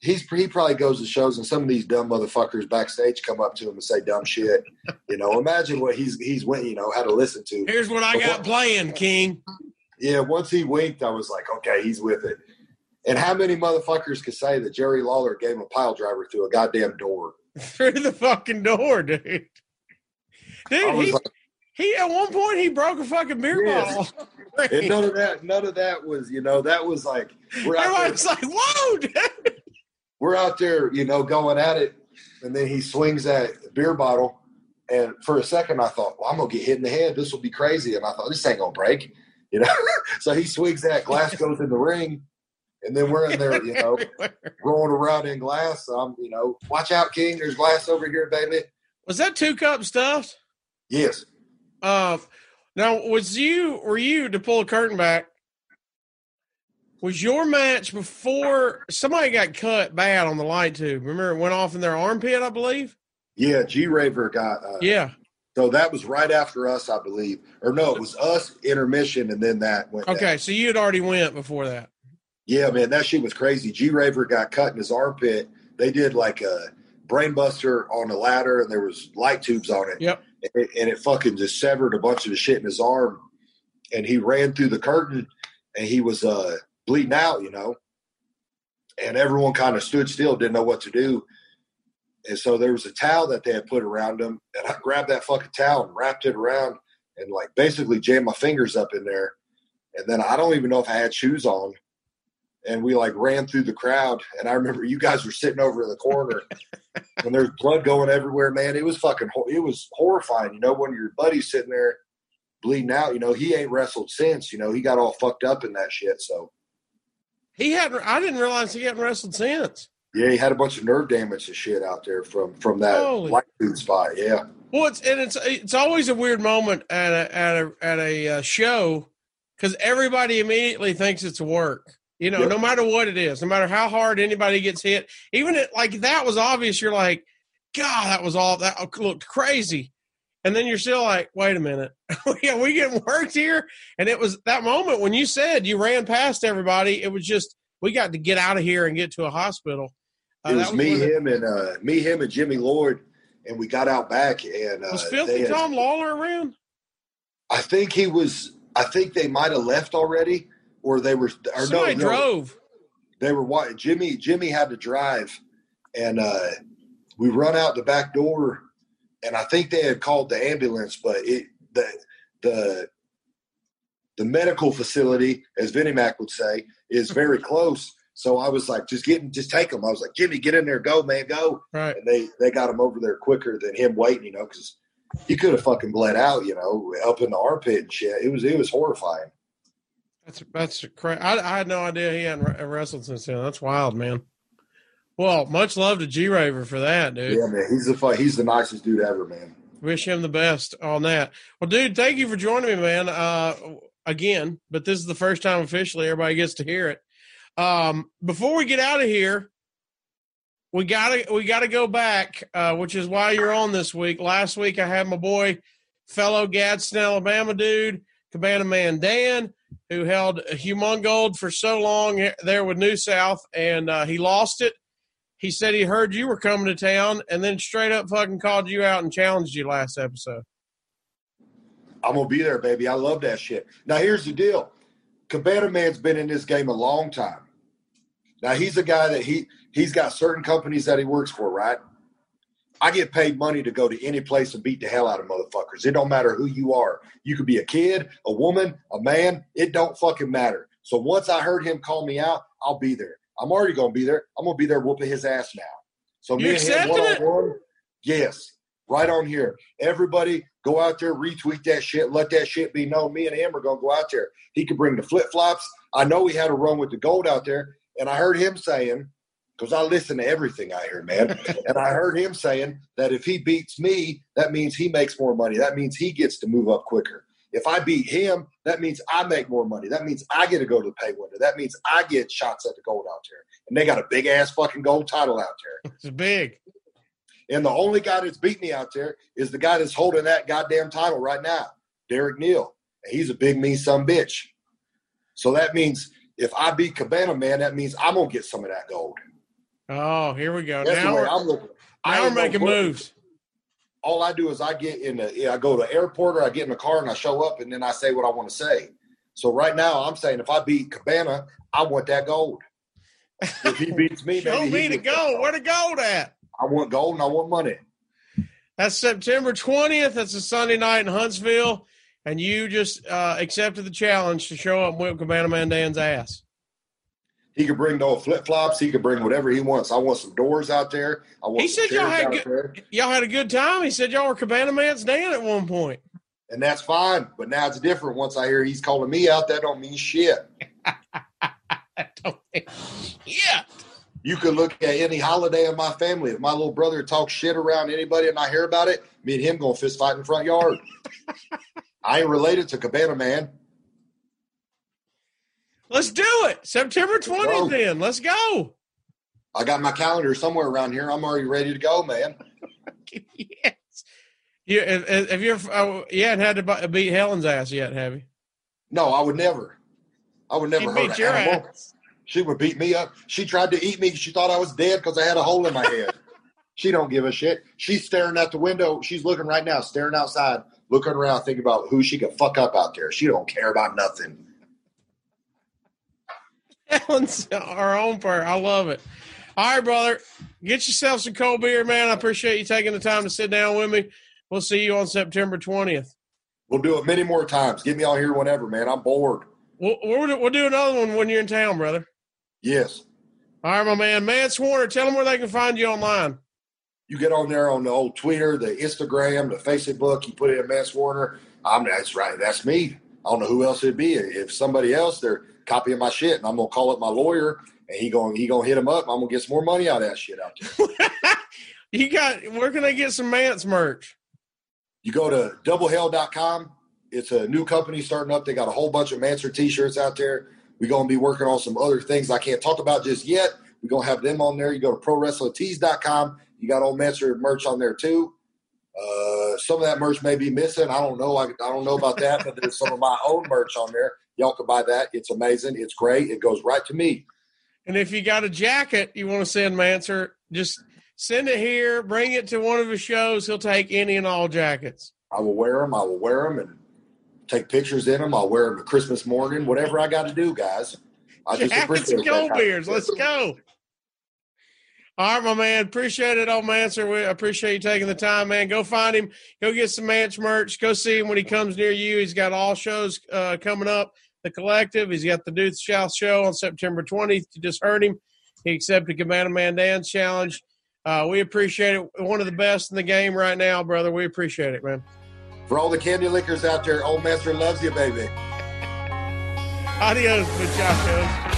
he's he probably goes to shows, and some of these dumb motherfuckers backstage come up to him and say dumb shit. You know, imagine what he's he's went. You know, had to listen to. Here's what I got playing, King. Yeah, once he winked, I was like, okay, he's with it. And how many motherfuckers could say that Jerry Lawler gave a pile driver through a goddamn door? <laughs> Through the fucking door, dude. Dude, he, like, he at one point he broke a fucking beer Yes. bottle. and <laughs> none of that, none of that was, you know, that was like we're out there, Everybody's like, whoa, dude. we're out there, you know, going at it, and then he swings that beer bottle, and for a second I thought, well, I'm gonna get hit in the head. This will be crazy, and I thought this ain't gonna break, you know. <laughs> so he swings that glass goes in the ring, and then we're in there, you know, <laughs> rolling around in glass. I'm, you know, watch out, King. There's glass over here, baby. Was that two cup stuffed? Yes. Uh, Now, was you were you to pull a curtain back? Was your match before somebody got cut bad on the light tube? Remember, it went off in their armpit, I believe. Yeah, G Raver got. Uh, Yeah. So that was right after us, I believe, or no, it was us intermission, and then that went. down. Okay, so you had already went before that. Yeah, man, that shit was crazy. G Raver got cut in his armpit. They did like a brainbuster on a ladder, and there was light tubes on it. Yep. And it, and it fucking just severed a bunch of the shit in his arm. And he ran through the curtain, and he was uh, bleeding out, you know. And everyone kind of stood still, didn't know what to do. And so there was a towel that they had put around him, and I grabbed that fucking towel and wrapped it around, and like basically jammed my fingers up in there. And then I don't even know if I had shoes on and we like ran through the crowd. And I remember you guys were sitting over in the corner, <laughs> and there's blood going everywhere. Man, it was fucking, it was horrifying. You know, when your buddy's sitting there bleeding out. You know, he ain't wrestled since. You know, he got all fucked up in that shit. So He hadn't. I didn't realize he hadn't wrestled since. yeah, he had a bunch of nerve damage and shit out there from from that Holy- light spot. Yeah, Well, it's and it's it's always a weird moment at a at a at a uh, show because everybody immediately thinks it's work. You know, Yep. no matter what it is, no matter how hard anybody gets hit, even it like that was obvious. You're like, God, that was all that looked crazy, and then you're still like, wait a minute, <laughs> yeah, we getting worked here. And it was that moment when you said you ran past everybody. It was just we got to get out of here and get to a hospital. Uh, it that was me, it- him, and uh, me, him, and Jimmy Lloyd, and we got out back. And uh, was Filthy had- Tom Lawler around? I think he was. I think they might have left already, or they were. Or Somebody no, no, drove. they were Jimmy Jimmy had to drive and uh we run out the back door and I think they had called the ambulance but it the the the medical facility as Vinnie Mac would say is <laughs> very close so I was like just getting just take him I was like Jimmy get in there go man go Right. and they they got him over there quicker than him waiting you know cuz he could have fucking bled out you know up in the armpit and shit it was it was horrifying That's that's crazy. I, I had no idea he hadn't wrestled since then. That's wild, man. Well, much love to G Raver for that, dude. yeah man he's the he's the nicest dude ever man Wish him the best on that. Well, dude, thank you for joining me, man. Uh, again, but this is the first time officially everybody gets to hear it. Um, before we get out of here, we gotta we gotta go back, uh, which is why you're on this week. Last week I had my boy, fellow Gadsden, Alabama dude, Cabana Man Dan, who held Humongold for so long there with New South, and uh, he lost it. He said he heard you were coming to town, and then straight up fucking called you out and challenged you last episode. I'm gonna be there, baby. I love that shit. Now here's the deal. Cabana Man's been in this game a long time. Now he's a guy that he he's got certain companies that he works for, right? I get paid money to go to any place and beat the hell out of motherfuckers. It don't matter who you are. You could be a kid, a woman, a man. It don't fucking matter. So once I heard him call me out, I'll be there. I'm already gonna be there. I'm gonna be there whooping his ass now. So You me and him one on one. Yes, right on here. Everybody go out there, retweet that shit, let that shit be known. Me and him are gonna go out there. He could bring the flip flops. I know he had a run with the gold out there, and I heard him saying, because I listen to everything I hear, man. and I heard him saying that if he beats me, that means he makes more money. That means he gets to move up quicker. If I beat him, that means I make more money. That means I get to go to the pay window. That means I get shots at the gold out there. And they got a big ass fucking gold title out there. <laughs> It's big. And the only guy that's beat me out there is the guy that's holding that goddamn title right now, Derek Neal. And he's a big mean some bitch. So that means if I beat Cabana Man, that means I'm gonna get some of that gold. Oh, here we go. That's now we're, I'm looking. I no making moves. All I do is I get in the I go to the airport or I get in the car and I show up and then I say what I want to say. So right now I'm saying if I beat Cabana, I want that gold. If he beats me, <laughs> Show maybe me he the gold. Where the gold at? I want gold and I want money. That's September 20th. That's a Sunday night in Huntsville. And you just uh, accepted the challenge to show up and whip Cabana Man Dan's ass. He could bring no flip flops. He could bring whatever he wants. I want some doors out there. I want He said y'all had good- there, Y'all had a good time. He said y'all were Cabana Man's Dan at one point. and that's fine. But now it's different. Once I hear he's calling me out, that don't mean shit. <laughs> yeah. You could look at any holiday in my family. If my little brother talks shit around anybody and I hear about it, me and him going fist fight in the front yard. <laughs> I ain't related to Cabana Man. Let's do it. September go. 20th, then. Let's go. I got my calendar somewhere around here. I'm already ready to go, man. <laughs> yes. You, have, you ever, uh, you hadn't had to beat Helen's ass yet, have you? No, I would never. I would never beat your animal. ass. She would beat me up. She tried to eat me. She thought I was dead because I had a hole in my head. she don't give a shit. She's staring at the window. She's looking right now, staring outside, looking around, thinking about who she could fuck up out there. She don't care about nothing. Helen's our own prayer. I love it. All right, brother. Get yourself some cold beer, man. I appreciate you taking the time to sit down with me. We'll see you on September 20th. We'll do it many more times. Get me on here whenever, man. I'm bored. We'll, we'll, we'll do another one when you're in town, brother. Yes. All right, my man. Mance Warner, tell them where they can find you online. You get on there on the old Twitter, the Instagram, the Facebook. You put in Mance Warner. I'm that's right. That's me. I don't know who else it'd be. If somebody else, they're copying my shit, and I'm gonna call up my lawyer, and he going he gonna hit him up. I'm gonna get some more money out of that shit out there. <laughs> you got, where can I get some Mance merch? You go to doublehell.com. It's a new company starting up. They got a whole bunch of Manser t-shirts out there. We're to be working on some other things I can't talk about just yet. We're to have them on there. You go to prowrestlingtees.com. You got old Manser merch on there too. Uh, some of that merch may be missing. I don't know. I, I don't know about that, but there's some of my own merch on there. Y'all can buy that. It's amazing. It's great. It goes right to me. And if you got a jacket you want to send Manser, just send it here. Bring it to one of his shows. He'll take any and all jackets. I will wear them. I will wear them and take pictures in them. I'll wear them to Christmas morning. Whatever I got to do, guys. I just Jackets appreciate and cold beers. Let's go. All right, my man. Appreciate it, old Manser. We appreciate you taking the time, man. Go find him. Go get some Mance merch. Go see him when he comes near you. He's got all shows uh, coming up. The Collective. He's got the Dude South show on September 20th. You just heard him. He accepted Cabana Man Dance Challenge. Uh, we appreciate it. One of the best in the game right now, brother. We appreciate it, man. For all the candy lickers out there, Old Master loves you, baby. Adios, muchachos.